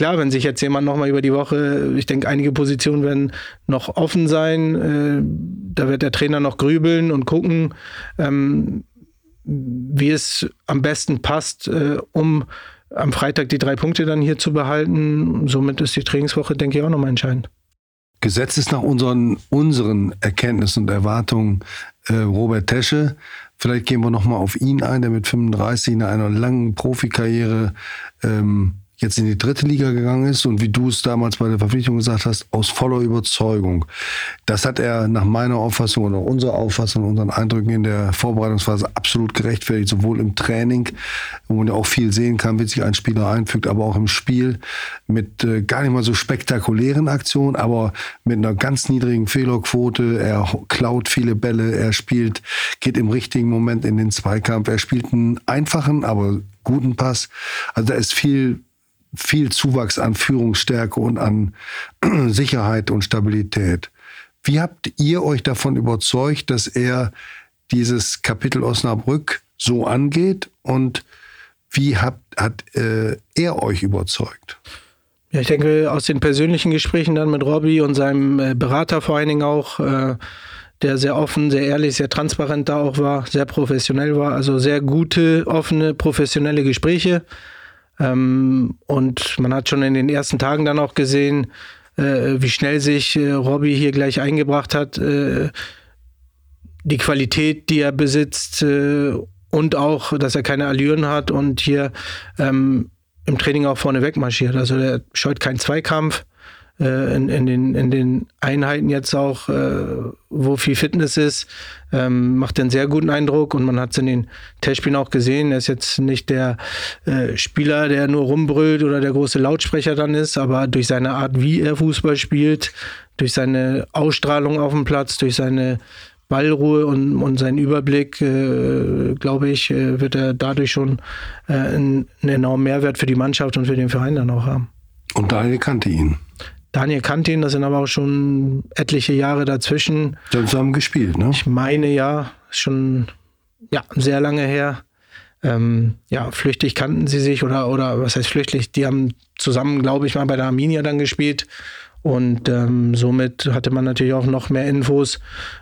klar, wenn sich jetzt jemand nochmal über die Woche, ich denke, einige Positionen werden noch offen sein. Äh, da wird der Trainer noch grübeln und gucken, ähm, wie es am besten passt, äh, um am Freitag die drei Punkte dann hier zu behalten. Somit ist die Trainingswoche, denke ich, auch nochmal entscheidend. Gesetzt ist nach unseren, unseren Erkenntnissen und Erwartungen äh, Robert Tesche. Vielleicht gehen wir nochmal auf ihn ein, der mit 35 in einer langen Profikarriere ähm, jetzt in die dritte Liga gegangen ist und wie du es damals bei der Verpflichtung gesagt hast, aus voller Überzeugung. Das hat er nach meiner Auffassung und auch unserer Auffassung, unseren Eindrücken in der Vorbereitungsphase absolut gerechtfertigt, sowohl im Training, wo man ja auch viel sehen kann, wie sich ein Spieler einfügt, aber auch im Spiel mit äh, gar nicht mal so spektakulären Aktionen, aber mit einer ganz niedrigen Fehlerquote. Er klaut viele Bälle, er spielt, geht im richtigen Moment in den Zweikampf, er spielt einen einfachen, aber guten Pass. Also da ist viel viel Zuwachs an Führungsstärke und an (clears throat) Sicherheit und Stabilität. Wie habt ihr euch davon überzeugt, dass er dieses Kapitel Osnabrück so angeht und wie habt, hat äh, er euch überzeugt? Ja, ich denke, aus den persönlichen Gesprächen dann mit Robbie und seinem äh, Berater vor allen Dingen auch, äh, der sehr offen, sehr ehrlich, sehr transparent da auch war, sehr professionell war, also sehr gute, offene, professionelle Gespräche. Ähm, und man hat schon in den ersten Tagen dann auch gesehen, äh, wie schnell sich äh, Robbie hier gleich eingebracht hat. Äh, die Qualität, die er besitzt äh, und auch, dass er keine Allüren hat und hier ähm, im Training auch vorne wegmarschiert. Also er scheut keinen Zweikampf, äh, in, in, den, in den Einheiten jetzt auch, äh, wo viel Fitness ist, ähm, macht einen sehr guten Eindruck und man hat es in den Testspielen auch gesehen. Er ist jetzt nicht der äh, Spieler, der nur rumbrüllt oder der große Lautsprecher dann ist, aber durch seine Art, wie er Fußball spielt, durch seine Ausstrahlung auf dem Platz, durch seine Ballruhe und, und seinen Überblick, äh, glaube ich, äh, wird er dadurch schon äh, einen, einen enormen Mehrwert für die Mannschaft und für den Verein dann auch haben. Und Daniel kannte ihn. Daniel kannte ihn, das sind aber auch schon etliche Jahre dazwischen. Sie haben zusammen gespielt, ne? Ich meine ja, schon ja, sehr lange her. Ähm, ja, flüchtig kannten sie sich oder, oder was heißt flüchtig? Die haben zusammen, glaube ich, mal bei der Arminia dann gespielt. Und ähm, somit hatte man natürlich auch noch mehr Infos,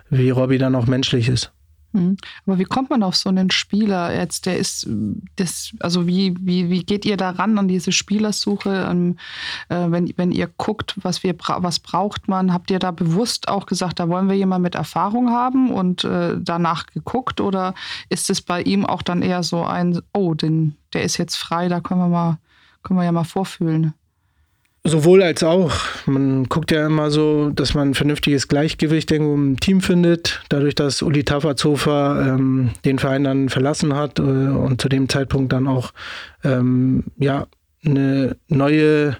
wie Robby dann auch menschlich ist. Mhm. Aber wie kommt man auf so einen Spieler jetzt? Der ist das, also wie, wie, wie geht ihr da ran an diese Spielersuche? Ähm, äh, wenn, wenn ihr guckt, was wir was braucht man, habt ihr da bewusst auch gesagt, da wollen wir jemanden mit Erfahrung haben und äh, danach geguckt? Oder ist es bei ihm auch dann eher so ein, oh, den, der ist jetzt frei, da können wir mal, können wir ja mal vorfühlen? Sowohl als auch. Man guckt ja immer so, dass man ein vernünftiges Gleichgewicht irgendwo im Team findet. Dadurch, dass Uli Tafazofer ähm, den Verein dann verlassen hat äh, und zu dem Zeitpunkt dann auch ähm, ja, eine neue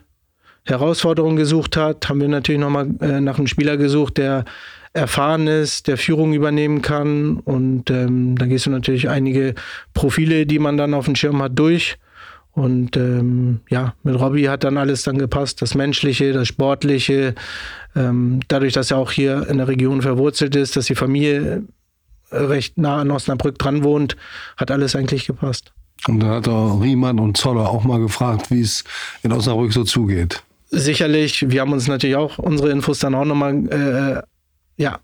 Herausforderung gesucht hat, haben wir natürlich nochmal äh, nach einem Spieler gesucht, der erfahren ist, der Führung übernehmen kann. Und ähm, da gehst du natürlich einige Profile, die man dann auf dem Schirm hat, durch. Und ähm, ja, mit Robbie hat dann alles dann gepasst. Das Menschliche, das Sportliche. Ähm, dadurch, dass er auch hier in der Region verwurzelt ist, dass die Familie recht nah an Osnabrück dran wohnt, hat alles eigentlich gepasst. Und dann hat er Riemann und Zoller auch mal gefragt, wie es in Osnabrück so zugeht. Sicherlich, wir haben uns natürlich auch unsere Infos dann auch nochmal, äh, ja,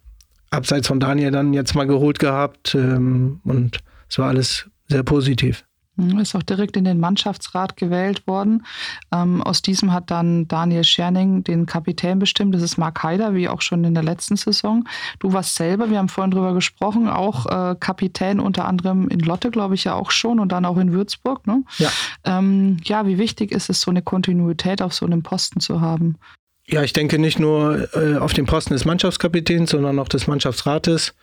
abseits von Daniel dann jetzt mal geholt gehabt. Ähm, und es war alles sehr positiv. Mhm, ist auch direkt in den Mannschaftsrat gewählt worden. Ähm, aus diesem hat dann Daniel Scherning den Kapitän bestimmt. Das ist Mark Haider, wie auch schon in der letzten Saison. Du warst selber, wir haben vorhin drüber gesprochen, auch äh, Kapitän unter anderem in Lotte, glaube ich ja auch schon und dann auch in Würzburg. Ne? Ja. Ähm, ja, wie wichtig ist es, so eine Kontinuität auf so einem Posten zu haben? Ja, ich denke nicht nur äh, auf dem Posten des Mannschaftskapitäns, sondern auch des Mannschaftsrates.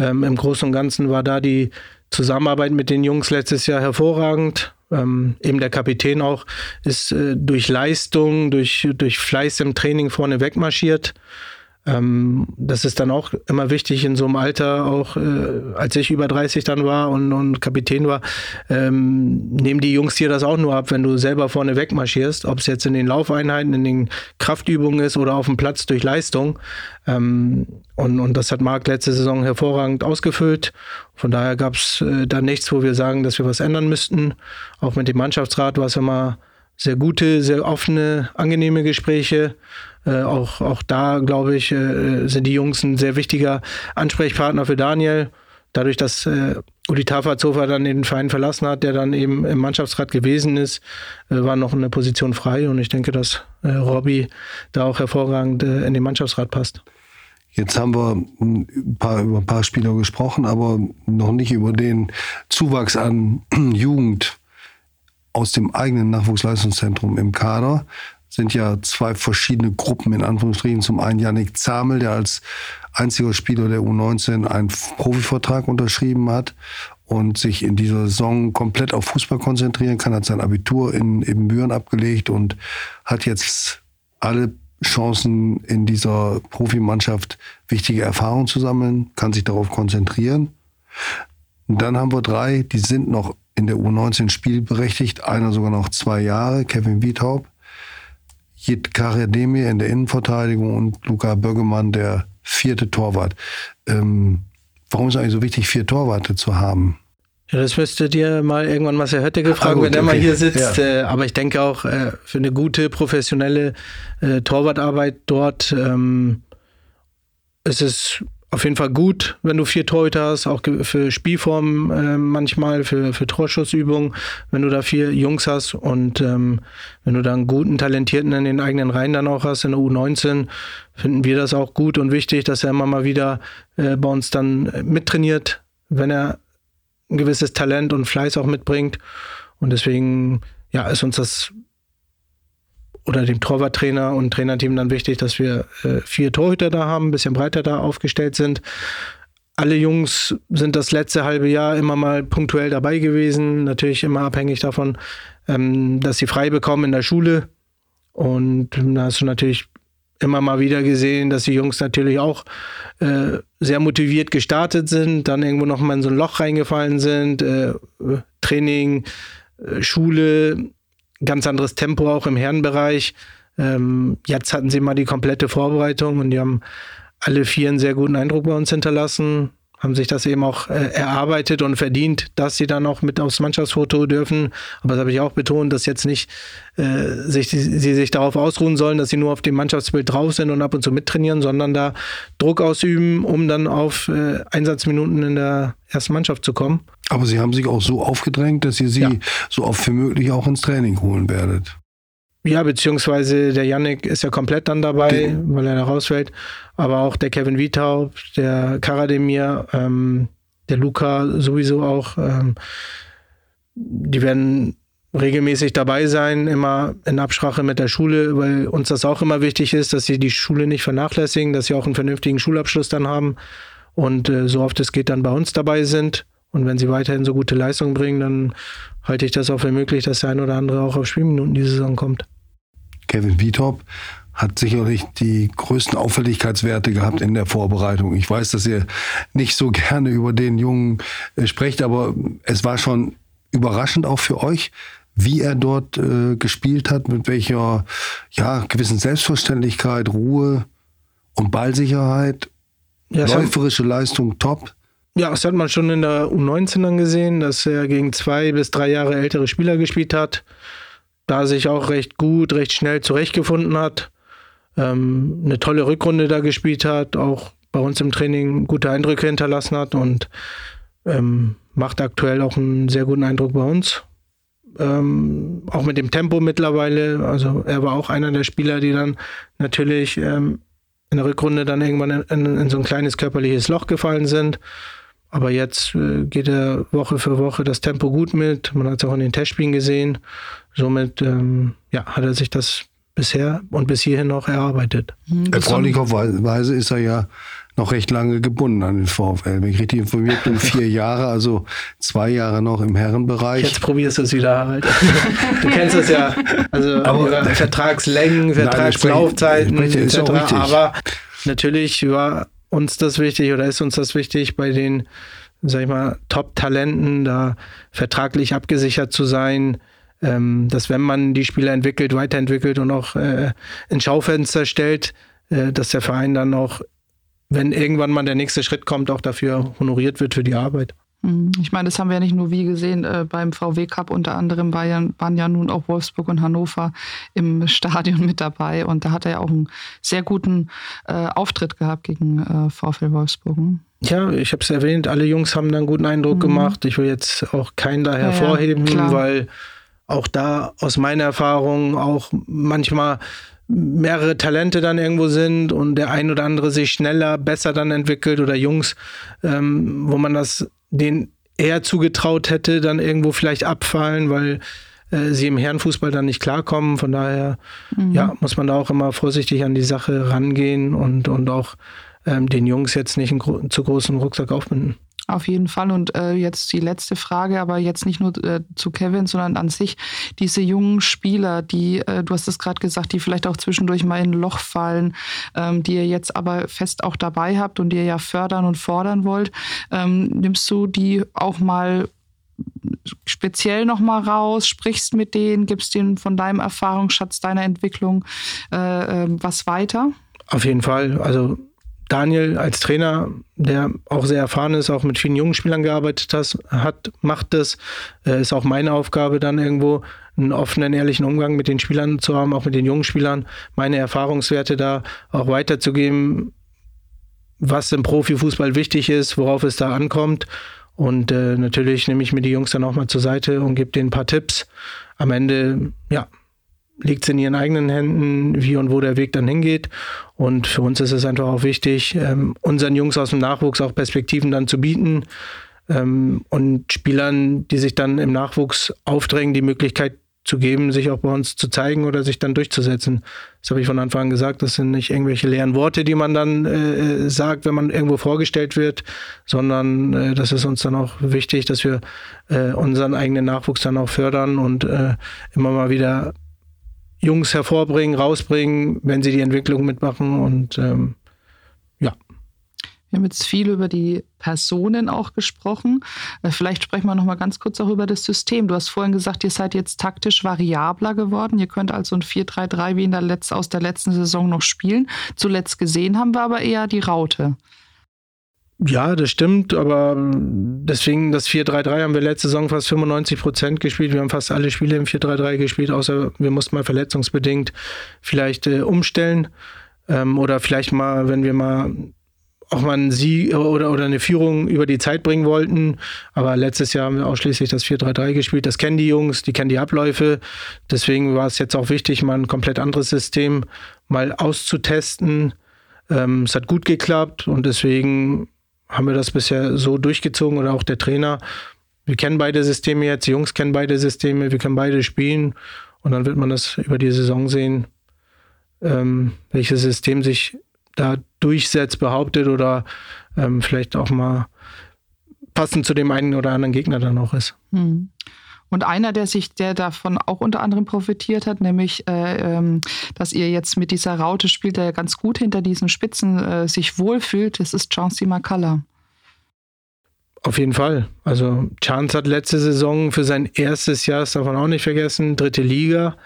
Ähm, Im Großen und Ganzen war da die Zusammenarbeit mit den Jungs letztes Jahr hervorragend. Ähm, eben der Kapitän auch ist äh, durch Leistung, durch, durch Fleiß im Training vorne wegmarschiert. Ähm, das ist dann auch immer wichtig in so einem Alter, auch äh, als ich über 30 dann war und, und Kapitän war, ähm, nehmen die Jungs dir das auch nur ab, wenn du selber vorne wegmarschierst, ob es jetzt in den Laufeinheiten, in den Kraftübungen ist oder auf dem Platz durch Leistung. Ähm, und, und das hat Marc letzte Saison hervorragend ausgefüllt. Von daher gab es äh, da nichts, wo wir sagen, dass wir was ändern müssten. Auch mit dem Mannschaftsrat war es immer sehr gute, sehr offene, angenehme Gespräche. Äh, auch, auch da, glaube ich, äh, sind die Jungs ein sehr wichtiger Ansprechpartner für Daniel. Dadurch, dass äh, Uli Tafazofer dann den Verein verlassen hat, der dann eben im Mannschaftsrat gewesen ist, äh, war noch eine Position frei. Und ich denke, dass äh, Robby da auch hervorragend äh, in den Mannschaftsrat passt. Jetzt haben wir ein paar, über ein paar Spieler gesprochen, aber noch nicht über den Zuwachs an (clears throat) Jugend aus dem eigenen Nachwuchsleistungszentrum im Kader sind ja zwei verschiedene Gruppen in Anführungsstrichen. Zum einen Yannick Zamel, der als einziger Spieler der U19 einen Profivertrag unterschrieben hat und sich in dieser Saison komplett auf Fußball konzentrieren kann, hat sein Abitur in Ebenbüren abgelegt und hat jetzt alle Chancen in dieser Profimannschaft wichtige Erfahrungen zu sammeln, kann sich darauf konzentrieren. Dann haben wir drei, die sind noch in der U19 spielberechtigt, einer sogar noch zwei Jahre, Kevin Wiethaupt, Jit Karedemir in der Innenverteidigung und Luca Böggemann der vierte Torwart. Ähm, warum ist es eigentlich so wichtig, vier Torwarte zu haben? Ja, das müsstet ihr mal irgendwann Marcel Hötte gefragt, ah, wenn er okay. mal hier sitzt. Ja. Äh, aber ich denke auch äh, für eine gute professionelle äh, Torwartarbeit dort ähm, ist es auf jeden Fall gut, wenn du vier Torhüter hast, auch für Spielformen äh, manchmal, für, für Torschussübungen, wenn du da vier Jungs hast und ähm, wenn du da einen guten, talentierten in den eigenen Reihen dann auch hast in der U19, finden wir das auch gut und wichtig, dass er immer mal wieder äh, bei uns dann mittrainiert, wenn er ein gewisses Talent und Fleiß auch mitbringt. Und deswegen ja, ist uns das oder dem Torwarttrainer und Trainerteam dann wichtig, dass wir äh, vier Torhüter da haben, ein bisschen breiter da aufgestellt sind. Alle Jungs sind das letzte halbe Jahr immer mal punktuell dabei gewesen, natürlich immer abhängig davon, ähm, dass sie frei bekommen in der Schule. Und da hast du natürlich immer mal wieder gesehen, dass die Jungs natürlich auch äh, sehr motiviert gestartet sind, dann irgendwo noch mal in so ein Loch reingefallen sind, äh, Training, äh, Schule, ganz anderes Tempo auch im Herrenbereich. Ähm, jetzt hatten sie mal die komplette Vorbereitung und die haben alle vier einen sehr guten Eindruck bei uns hinterlassen haben sich das eben auch äh, erarbeitet und verdient, dass sie dann auch mit aufs Mannschaftsfoto dürfen. Aber das habe ich auch betont, dass jetzt nicht äh, sich, sie sich darauf ausruhen sollen, dass sie nur auf dem Mannschaftsbild drauf sind und ab und zu mittrainieren, sondern da Druck ausüben, um dann auf äh, Einsatzminuten in der ersten Mannschaft zu kommen. Aber Sie haben sich auch so aufgedrängt, dass ihr sie ja. so oft wie möglich auch ins Training holen werdet. Ja, beziehungsweise der Yannick ist ja komplett dann dabei, Den. weil er da rausfällt. Aber auch der Kevin Wietaub, der Karademir, ähm, der Luca sowieso auch. Ähm, die werden regelmäßig dabei sein, immer in Absprache mit der Schule, weil uns das auch immer wichtig ist, dass sie die Schule nicht vernachlässigen, dass sie auch einen vernünftigen Schulabschluss dann haben und äh, so oft es geht dann bei uns dabei sind. Und wenn sie weiterhin so gute Leistungen bringen, dann halte ich das auch für möglich, dass der ein oder andere auch auf Spielminuten diese Saison kommt. Kevin Wietop hat sicherlich die größten Auffälligkeitswerte gehabt in der Vorbereitung. Ich weiß, dass ihr nicht so gerne über den Jungen äh, sprecht, aber es war schon überraschend auch für euch, wie er dort äh, gespielt hat, mit welcher ja, gewissen Selbstverständlichkeit, Ruhe und Ballsicherheit, ja, läuferische Leistung top. Ja, das hat man schon in der U19 dann gesehen, dass er gegen zwei bis drei Jahre ältere Spieler gespielt hat. Da sich auch recht gut, recht schnell zurechtgefunden hat. Ähm, eine tolle Rückrunde da gespielt hat, auch bei uns im Training gute Eindrücke hinterlassen hat und ähm, macht aktuell auch einen sehr guten Eindruck bei uns. Ähm, auch mit dem Tempo mittlerweile. Also er war auch einer der Spieler, die dann natürlich ähm, in der Rückrunde dann irgendwann in, in, in, so ein kleines körperliches Loch gefallen sind. Aber jetzt äh, geht er Woche für Woche das Tempo gut mit. Man hat es auch in den Testspielen gesehen. Somit ähm, ja, hat er sich das bisher und bis hierhin noch erarbeitet. Mhm, Erfreulicherweise ist er ja noch recht lange gebunden an den VfL. Wenn ich richtig informiert bin, (laughs) vier Jahre, also zwei Jahre noch im Herrenbereich. Jetzt probierst du es wieder, Harald. Du kennst es ja. Also (laughs) aber, Vertragslängen, Vertragslaufzeiten nein, spreche, etc. Aber natürlich war uns das wichtig oder ist uns das wichtig, bei den, sag ich mal, Top-Talenten da vertraglich abgesichert zu sein, ähm, dass wenn man die Spieler entwickelt, weiterentwickelt und auch äh, ins Schaufenster stellt, äh, dass der Verein dann auch, wenn irgendwann mal der nächste Schritt kommt, auch dafür honoriert wird für die Arbeit. Mhm. Ich meine, das haben wir ja nicht nur wie gesehen äh, beim VW Cup. Unter anderem war ja, waren ja nun auch Wolfsburg und Hannover im (laughs) Stadion mit dabei. Und da hat er ja auch einen sehr guten äh, Auftritt gehabt gegen äh, VfL Wolfsburg. Ne? Ja, ich habe es erwähnt, alle Jungs haben da einen guten Eindruck mhm. gemacht. Ich will jetzt auch keinen da hervorheben, ja, weil auch da aus meiner Erfahrung auch manchmal mehrere Talente dann irgendwo sind und der ein oder andere sich schneller, besser dann entwickelt oder Jungs, ähm, wo man das den eher zugetraut hätte, dann irgendwo vielleicht abfallen, weil äh, sie im Herrenfußball dann nicht klarkommen. Von daher mhm. ja, muss man da auch immer vorsichtig an die Sache rangehen und, und auch ähm, den Jungs jetzt nicht einen zu großen Rucksack aufbinden. Auf jeden Fall. Und äh, jetzt die letzte Frage, aber jetzt nicht nur äh, zu Kevin, sondern an sich. Diese jungen Spieler, die, äh, du hast es gerade gesagt, die vielleicht auch zwischendurch mal in ein Loch fallen, ähm, die ihr jetzt aber fest auch dabei habt und die ihr ja fördern und fordern wollt, ähm, nimmst du die auch mal speziell nochmal raus, sprichst mit denen, gibst denen von deinem Erfahrungsschatz, deiner Entwicklung äh, ähm, was weiter? Auf jeden Fall. Also Daniel als Trainer, der auch sehr erfahren ist, auch mit vielen jungen Spielern gearbeitet hat, macht das. Äh, ist auch meine Aufgabe, dann irgendwo einen offenen, ehrlichen Umgang mit den Spielern zu haben, auch mit den jungen Spielern, meine Erfahrungswerte da auch weiterzugeben, was im Profifußball wichtig ist, worauf es da ankommt. Und äh, natürlich nehme ich mir die Jungs dann auch mal zur Seite und gebe denen ein paar Tipps. Am Ende, ja, liegt es in ihren eigenen Händen, wie und wo der Weg dann hingeht. Und für uns ist es einfach auch wichtig, ähm, unseren Jungs aus dem Nachwuchs auch Perspektiven dann zu bieten ähm, und Spielern, die sich dann im Nachwuchs aufdrängen, die Möglichkeit zu geben, sich auch bei uns zu zeigen oder sich dann durchzusetzen. Das habe ich von Anfang an gesagt. Das sind nicht irgendwelche leeren Worte, die man dann äh, sagt, wenn man irgendwo vorgestellt wird, sondern äh, das ist uns dann auch wichtig, dass wir äh, unseren eigenen Nachwuchs dann auch fördern und äh, immer mal wieder Jungs hervorbringen, rausbringen, wenn sie die Entwicklung mitmachen und ähm, wir haben jetzt viel über die Personen auch gesprochen. Äh, vielleicht sprechen wir noch mal ganz kurz auch über das System. Du hast vorhin gesagt, ihr seid jetzt taktisch variabler geworden. Ihr könnt also ein 4-3-3 wie in der Letz aus der letzten Saison noch spielen. Zuletzt gesehen haben wir aber eher die Raute. Ja, das stimmt, aber deswegen das 4-3-3 haben wir letzte Saison fast 95 Prozent gespielt. Wir haben fast alle Spiele im 4-3-3 gespielt, außer wir mussten mal verletzungsbedingt vielleicht äh, umstellen. Ähm, oder vielleicht mal, wenn wir mal auch mal einen Sieg oder, oder eine Führung über die Zeit bringen wollten. Aber letztes Jahr haben wir ausschließlich das 4-3-3 gespielt. Das kennen die Jungs, die kennen die Abläufe. Deswegen war es jetzt auch wichtig, mal ein komplett anderes System mal auszutesten. Ähm, es hat gut geklappt und deswegen haben wir das bisher so durchgezogen oder auch der Trainer. Wir kennen beide Systeme jetzt, die Jungs kennen beide Systeme, wir können beide spielen und dann wird man das über die Saison sehen, ähm, welches System sich da durchsetzt, behauptet oder ähm, vielleicht auch mal passend zu dem einen oder anderen Gegner dann auch ist. Hm. Und einer, der sich, der davon auch unter anderem profitiert hat, nämlich, äh, ähm, dass ihr jetzt mit dieser Raute spielt, der ganz gut hinter diesen Spitzen äh, sich wohlfühlt, das ist Chauncey McCullough. Auf jeden Fall. Also Chance hat letzte Saison für sein erstes Jahr, das darf man auch nicht vergessen, dritte Liga,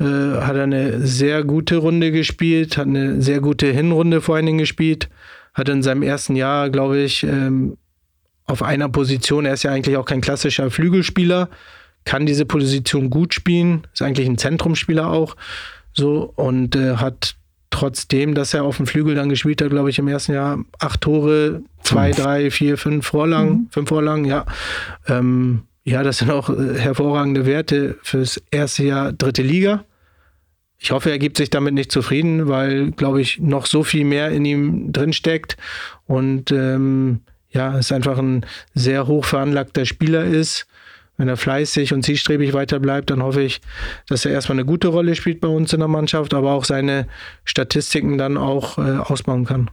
äh, hat er eine sehr gute Runde gespielt, hat eine sehr gute Hinrunde vor allen Dingen gespielt, hat in seinem ersten Jahr, glaube ich, ähm, auf einer Position, er ist ja eigentlich auch kein klassischer Flügelspieler, kann diese Position gut spielen, ist eigentlich ein Zentrumspieler auch, so und äh, hat trotzdem, dass er auf dem Flügel dann gespielt hat, glaube ich, im ersten Jahr acht Tore, zwei, fünf. drei, vier, fünf Vorlagen, mhm. fünf Vorlagen, ja. Ähm, ja, das sind auch äh, hervorragende Werte fürs erste Jahr dritte Liga. Ich hoffe, er gibt sich damit nicht zufrieden, weil, glaube ich, noch so viel mehr in ihm drinsteckt und ähm, ja, es einfach ein sehr hoch veranlagter Spieler ist. Wenn er fleißig und zielstrebig weiter bleibt, dann hoffe ich, dass er erstmal eine gute Rolle spielt bei uns in der Mannschaft, aber auch seine Statistiken dann auch äh, ausbauen kann.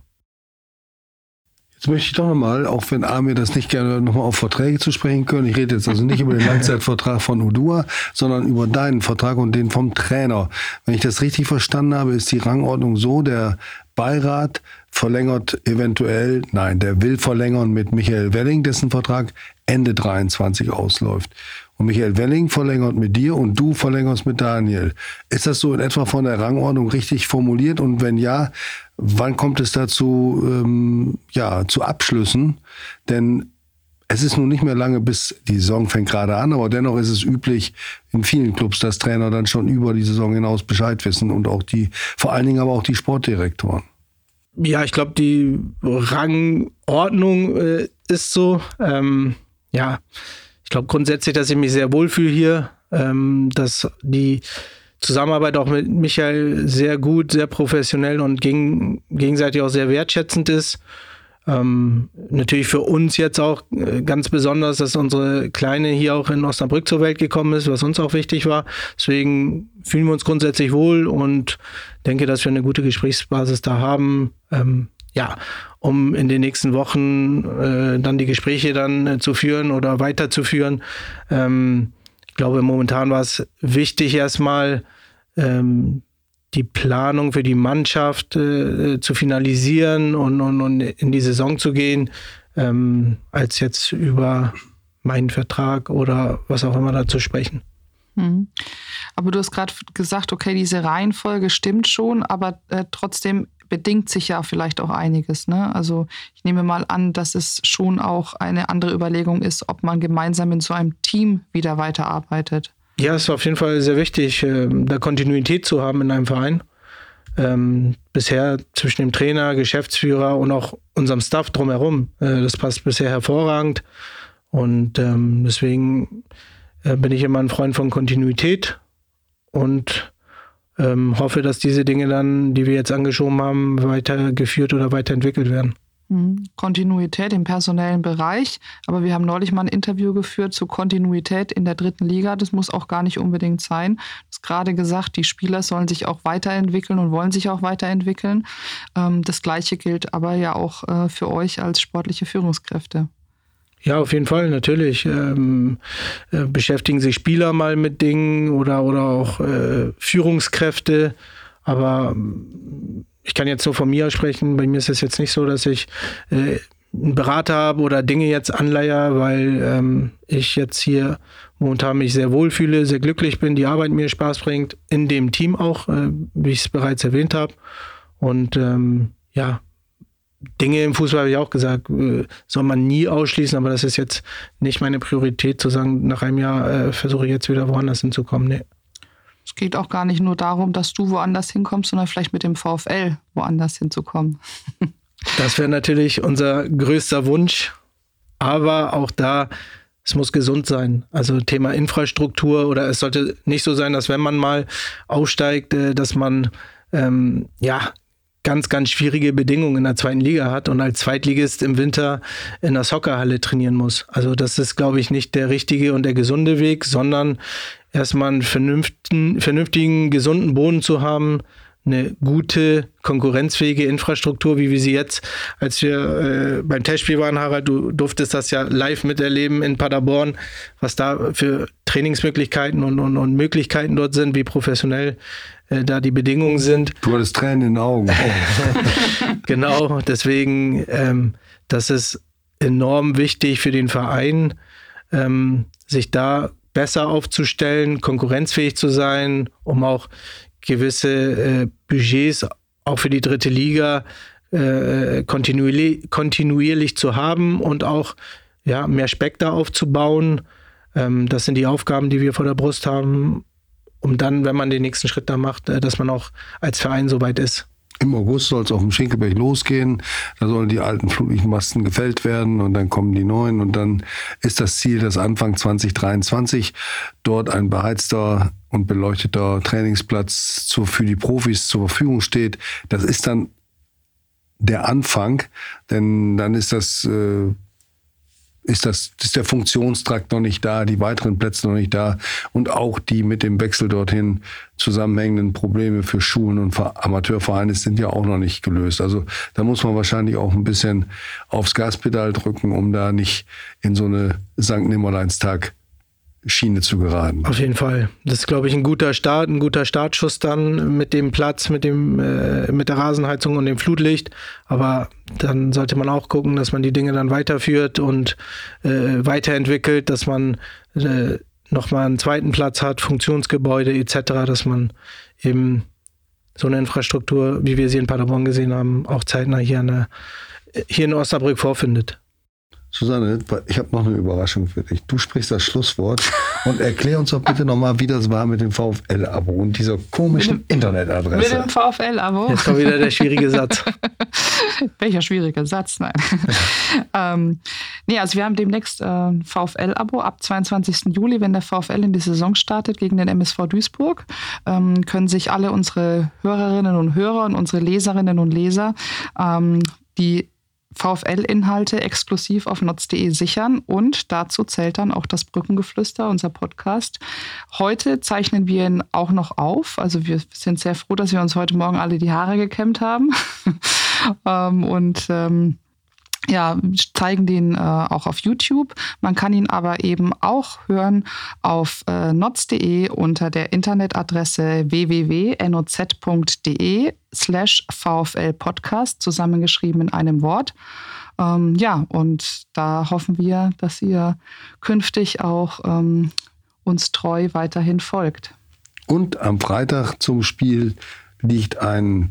Jetzt möchte ich doch nochmal, auch wenn Amir das nicht gerne nochmal auf Verträge zu sprechen können. Ich rede jetzt also nicht über den (laughs) Langzeitvertrag von Udua, sondern über deinen Vertrag und den vom Trainer. Wenn ich das richtig verstanden habe, ist die Rangordnung so, der Beirat verlängert eventuell, nein, der will verlängern mit Michael Welling, dessen Vertrag Ende 23 ausläuft. Und Michael Welling verlängert mit dir und du verlängerst mit Daniel. Ist das so in etwa von der Rangordnung richtig formuliert? Und wenn ja, wann kommt es dazu, ähm, ja, zu Abschlüssen? Denn es ist nun nicht mehr lange, bis die Saison fängt gerade an, aber dennoch ist es üblich in vielen Clubs, dass Trainer dann schon über die Saison hinaus Bescheid wissen und auch die, vor allen Dingen aber auch die Sportdirektoren. Ja, ich glaube, die Rangordnung äh, ist so. Ähm, ja, glaube grundsätzlich, dass ich mich sehr wohlfühle hier, ähm, dass die Zusammenarbeit auch mit Michael sehr gut, sehr professionell und gegen, gegenseitig auch sehr wertschätzend ist. Ähm, natürlich für uns jetzt auch äh, ganz besonders, dass unsere Kleine hier auch in Osnabrück zur Welt gekommen ist, was uns auch wichtig war. Deswegen fühlen wir uns grundsätzlich wohl und denke, dass wir eine gute Gesprächsbasis da haben. Ähm, ja, um in den nächsten Wochen äh, dann die Gespräche dann äh, zu führen oder weiterzuführen. Ähm, ich glaube, momentan war es wichtig, erstmal ähm, die Planung für die Mannschaft äh, zu finalisieren und, und, und, in die Saison zu gehen, ähm, als jetzt über meinen Vertrag oder was auch immer da zu sprechen. Mhm. Aber du hast gerade gesagt, okay, diese Reihenfolge stimmt schon, aber äh, trotzdem bedingt sich ja vielleicht auch einiges. Ne? Also ich nehme mal an, dass es schon auch eine andere Überlegung ist, ob man gemeinsam in so einem Team wieder weiterarbeitet. Ja, es ist auf jeden Fall sehr wichtig, ähm, da Kontinuität zu haben in einem Verein. Ähm, bisher zwischen dem Trainer, Geschäftsführer und auch unserem Staff drumherum. Äh, das passt bisher hervorragend. Und ähm, deswegen äh, bin ich immer ein Freund von Kontinuität und ähm, hoffe, dass diese Dinge dann, die wir jetzt angeschoben haben, weitergeführt oder weiterentwickelt werden. Hm, Kontinuität im personellen Bereich. Aber wir haben neulich mal ein Interview geführt zu Kontinuität in der dritten Liga. Das muss auch gar nicht unbedingt sein. Du hast gerade gesagt, die Spieler sollen sich auch weiterentwickeln und wollen sich auch weiterentwickeln. Ähm, das Gleiche gilt aber ja auch äh, für euch als sportliche Führungskräfte. Ja, auf jeden Fall, natürlich. Ähm, äh, beschäftigen sich Spieler mal mit Dingen oder, oder auch äh, Führungskräfte. Aber ich kann jetzt nur von mir sprechen. Bei mir ist es jetzt nicht so, dass ich äh, einen Berater habe oder Dinge jetzt anleihe, weil ähm, ich jetzt hier momentan mich sehr wohl fühle, sehr glücklich bin, die Arbeit mir Spaß bringt, in dem Team auch, äh, wie ich es bereits erwähnt habe. Und ähm, ja, Dinge im Fußball habe ich auch gesagt, äh, soll man nie ausschließen, aber das ist jetzt nicht meine Priorität zu sagen, nach einem Jahr äh, versuche ich jetzt wieder woanders hinzukommen. Nee. Es geht auch gar nicht nur darum, dass du woanders hinkommst, sondern vielleicht mit dem VfL woanders hinzukommen. (laughs) das wäre natürlich unser größter Wunsch. Aber auch da, es muss gesund sein. Also Thema Infrastruktur oder es sollte nicht so sein, dass wenn man mal aufsteigt, äh, dass man ähm, ja ganz, ganz schwierige Bedingungen in der zweiten Liga hat und als Zweitligist im Winter in der Soccerhalle trainieren muss. Also das ist, glaube ich, nicht der richtige und der gesunde Weg, sondern erstmal einen vernünftigen, vernünftigen, gesunden Boden zu haben, eine gute, konkurrenzfähige Infrastruktur, wie wir sie jetzt, als wir äh, beim Testspiel waren, Harald, du durftest das ja live miterleben in Paderborn, was da für Trainingsmöglichkeiten und, und, und Möglichkeiten dort sind, wie professionell äh, da die Bedingungen sind. Du hattest Tränen in den Augen. (laughs) (laughs) genau, deswegen, ähm, das ist enorm wichtig für den Verein, ähm, sich da besser aufzustellen, konkurrenzfähig zu sein, um auch gewisse äh, Budgets auch für die dritte Liga äh, kontinuierlich, kontinuierlich zu haben und auch ja, mehr Speck da aufzubauen. Ähm, das sind die Aufgaben, die wir vor der Brust haben, um dann, wenn man den nächsten Schritt da macht, äh, dass man auch als Verein so weit ist. Im August soll es auf dem Schinkelberg losgehen. Da sollen die alten Flutlichtmasten gefällt werden und dann kommen die neuen. Und dann ist das Ziel, dass Anfang 2023 dort ein beheizter und beleuchteter Trainingsplatz für die Profis zur Verfügung steht. Das ist dann der Anfang, denn dann ist das äh, ist, das, ist der Funktionstrakt noch nicht da, die weiteren Plätze noch nicht da und auch die mit dem Wechsel dorthin zusammenhängenden Probleme für Schulen und Amateurvereine sind ja auch noch nicht gelöst. Also da muss man wahrscheinlich auch ein bisschen aufs Gaspedal drücken, um da nicht in so eine St. Nimmerleinstag Schiene zu geraten. Auf jeden Fall. Das ist, glaube ich, ein guter Start, ein guter Startschuss dann mit dem Platz, mit dem, äh, mit der Rasenheizung und dem Flutlicht. Aber dann sollte man auch gucken, dass man die Dinge dann weiterführt und äh, weiterentwickelt, dass man äh, nochmal einen zweiten Platz hat, Funktionsgebäude etc., dass man eben so eine Infrastruktur, wie wir sie in Paderborn gesehen haben, auch zeitnah hier, eine, hier in Osnabrück vorfindet. Susanne, ich habe noch eine Überraschung für dich. Du sprichst das Schlusswort (laughs) und erklär uns doch bitte nochmal, wie das war mit dem VfL-Abo und dieser komischen Internetadresse. Mit dem VfL-Abo? Jetzt kommt wieder der schwierige Satz. (laughs) Welcher schwierige Satz? Nein. (laughs) ähm, nee, also wir haben demnächst äh, ein VfL-Abo ab 22. Juli, wenn der VfL in die Saison startet gegen den MSV Duisburg, ähm, können sich alle unsere Hörerinnen und Hörer und unsere Leserinnen und Leser ähm, die VfL-Inhalte exklusiv auf notz.de sichern und dazu zählt dann auch das Brückengeflüster, unser Podcast. Heute zeichnen wir ihn auch noch auf. Also wir sind sehr froh, dass wir uns heute Morgen alle die Haare gekämmt haben. (laughs) Ähm, und ähm, ja, zeigen den äh, auch auf YouTube. Man kann ihn aber eben auch hören auf äh, notz.de unter der Internetadresse www.noz.de slash VfL Podcast, zusammengeschrieben in einem Wort. Ähm, ja, und da hoffen wir, dass ihr künftig auch ähm, uns treu weiterhin folgt. Und am Freitag zum Spiel liegt ein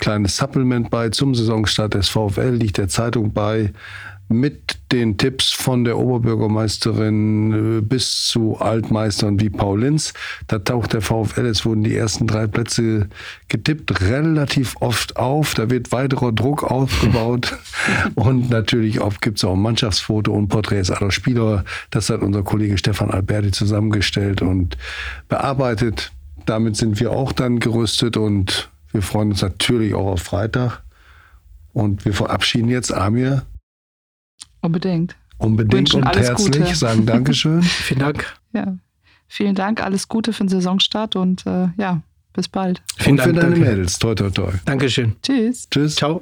kleines Supplement bei zum Saisonstart des VfL, liegt der Zeitung bei mit den Tipps von der Oberbürgermeisterin äh, bis zu Altmeistern wie Paul Linz. Da taucht der VfL, es wurden die ersten drei Plätze getippt, relativ oft auf. Da wird weiterer Druck aufgebaut. (laughs) und natürlich gibt es auch ein Mannschaftsfoto und Porträts aller Spieler. Das hat unser Kollege Stefan Alberti zusammengestellt und bearbeitet. Damit sind wir auch dann gerüstet und wir freuen uns natürlich auch auf Freitag. Und wir verabschieden jetzt Amir Unbedingt. unbedingt Wünschen und herzlich, Gute. sagen Dankeschön. (laughs) Vielen Dank. Ja. Vielen Dank, alles Gute für den Saisonstart und äh, ja, bis bald. Vielen und für Dank. deine danke. Mädels. Toi, toi, toi. Dankeschön. Tschüss. Tschüss. Ciao.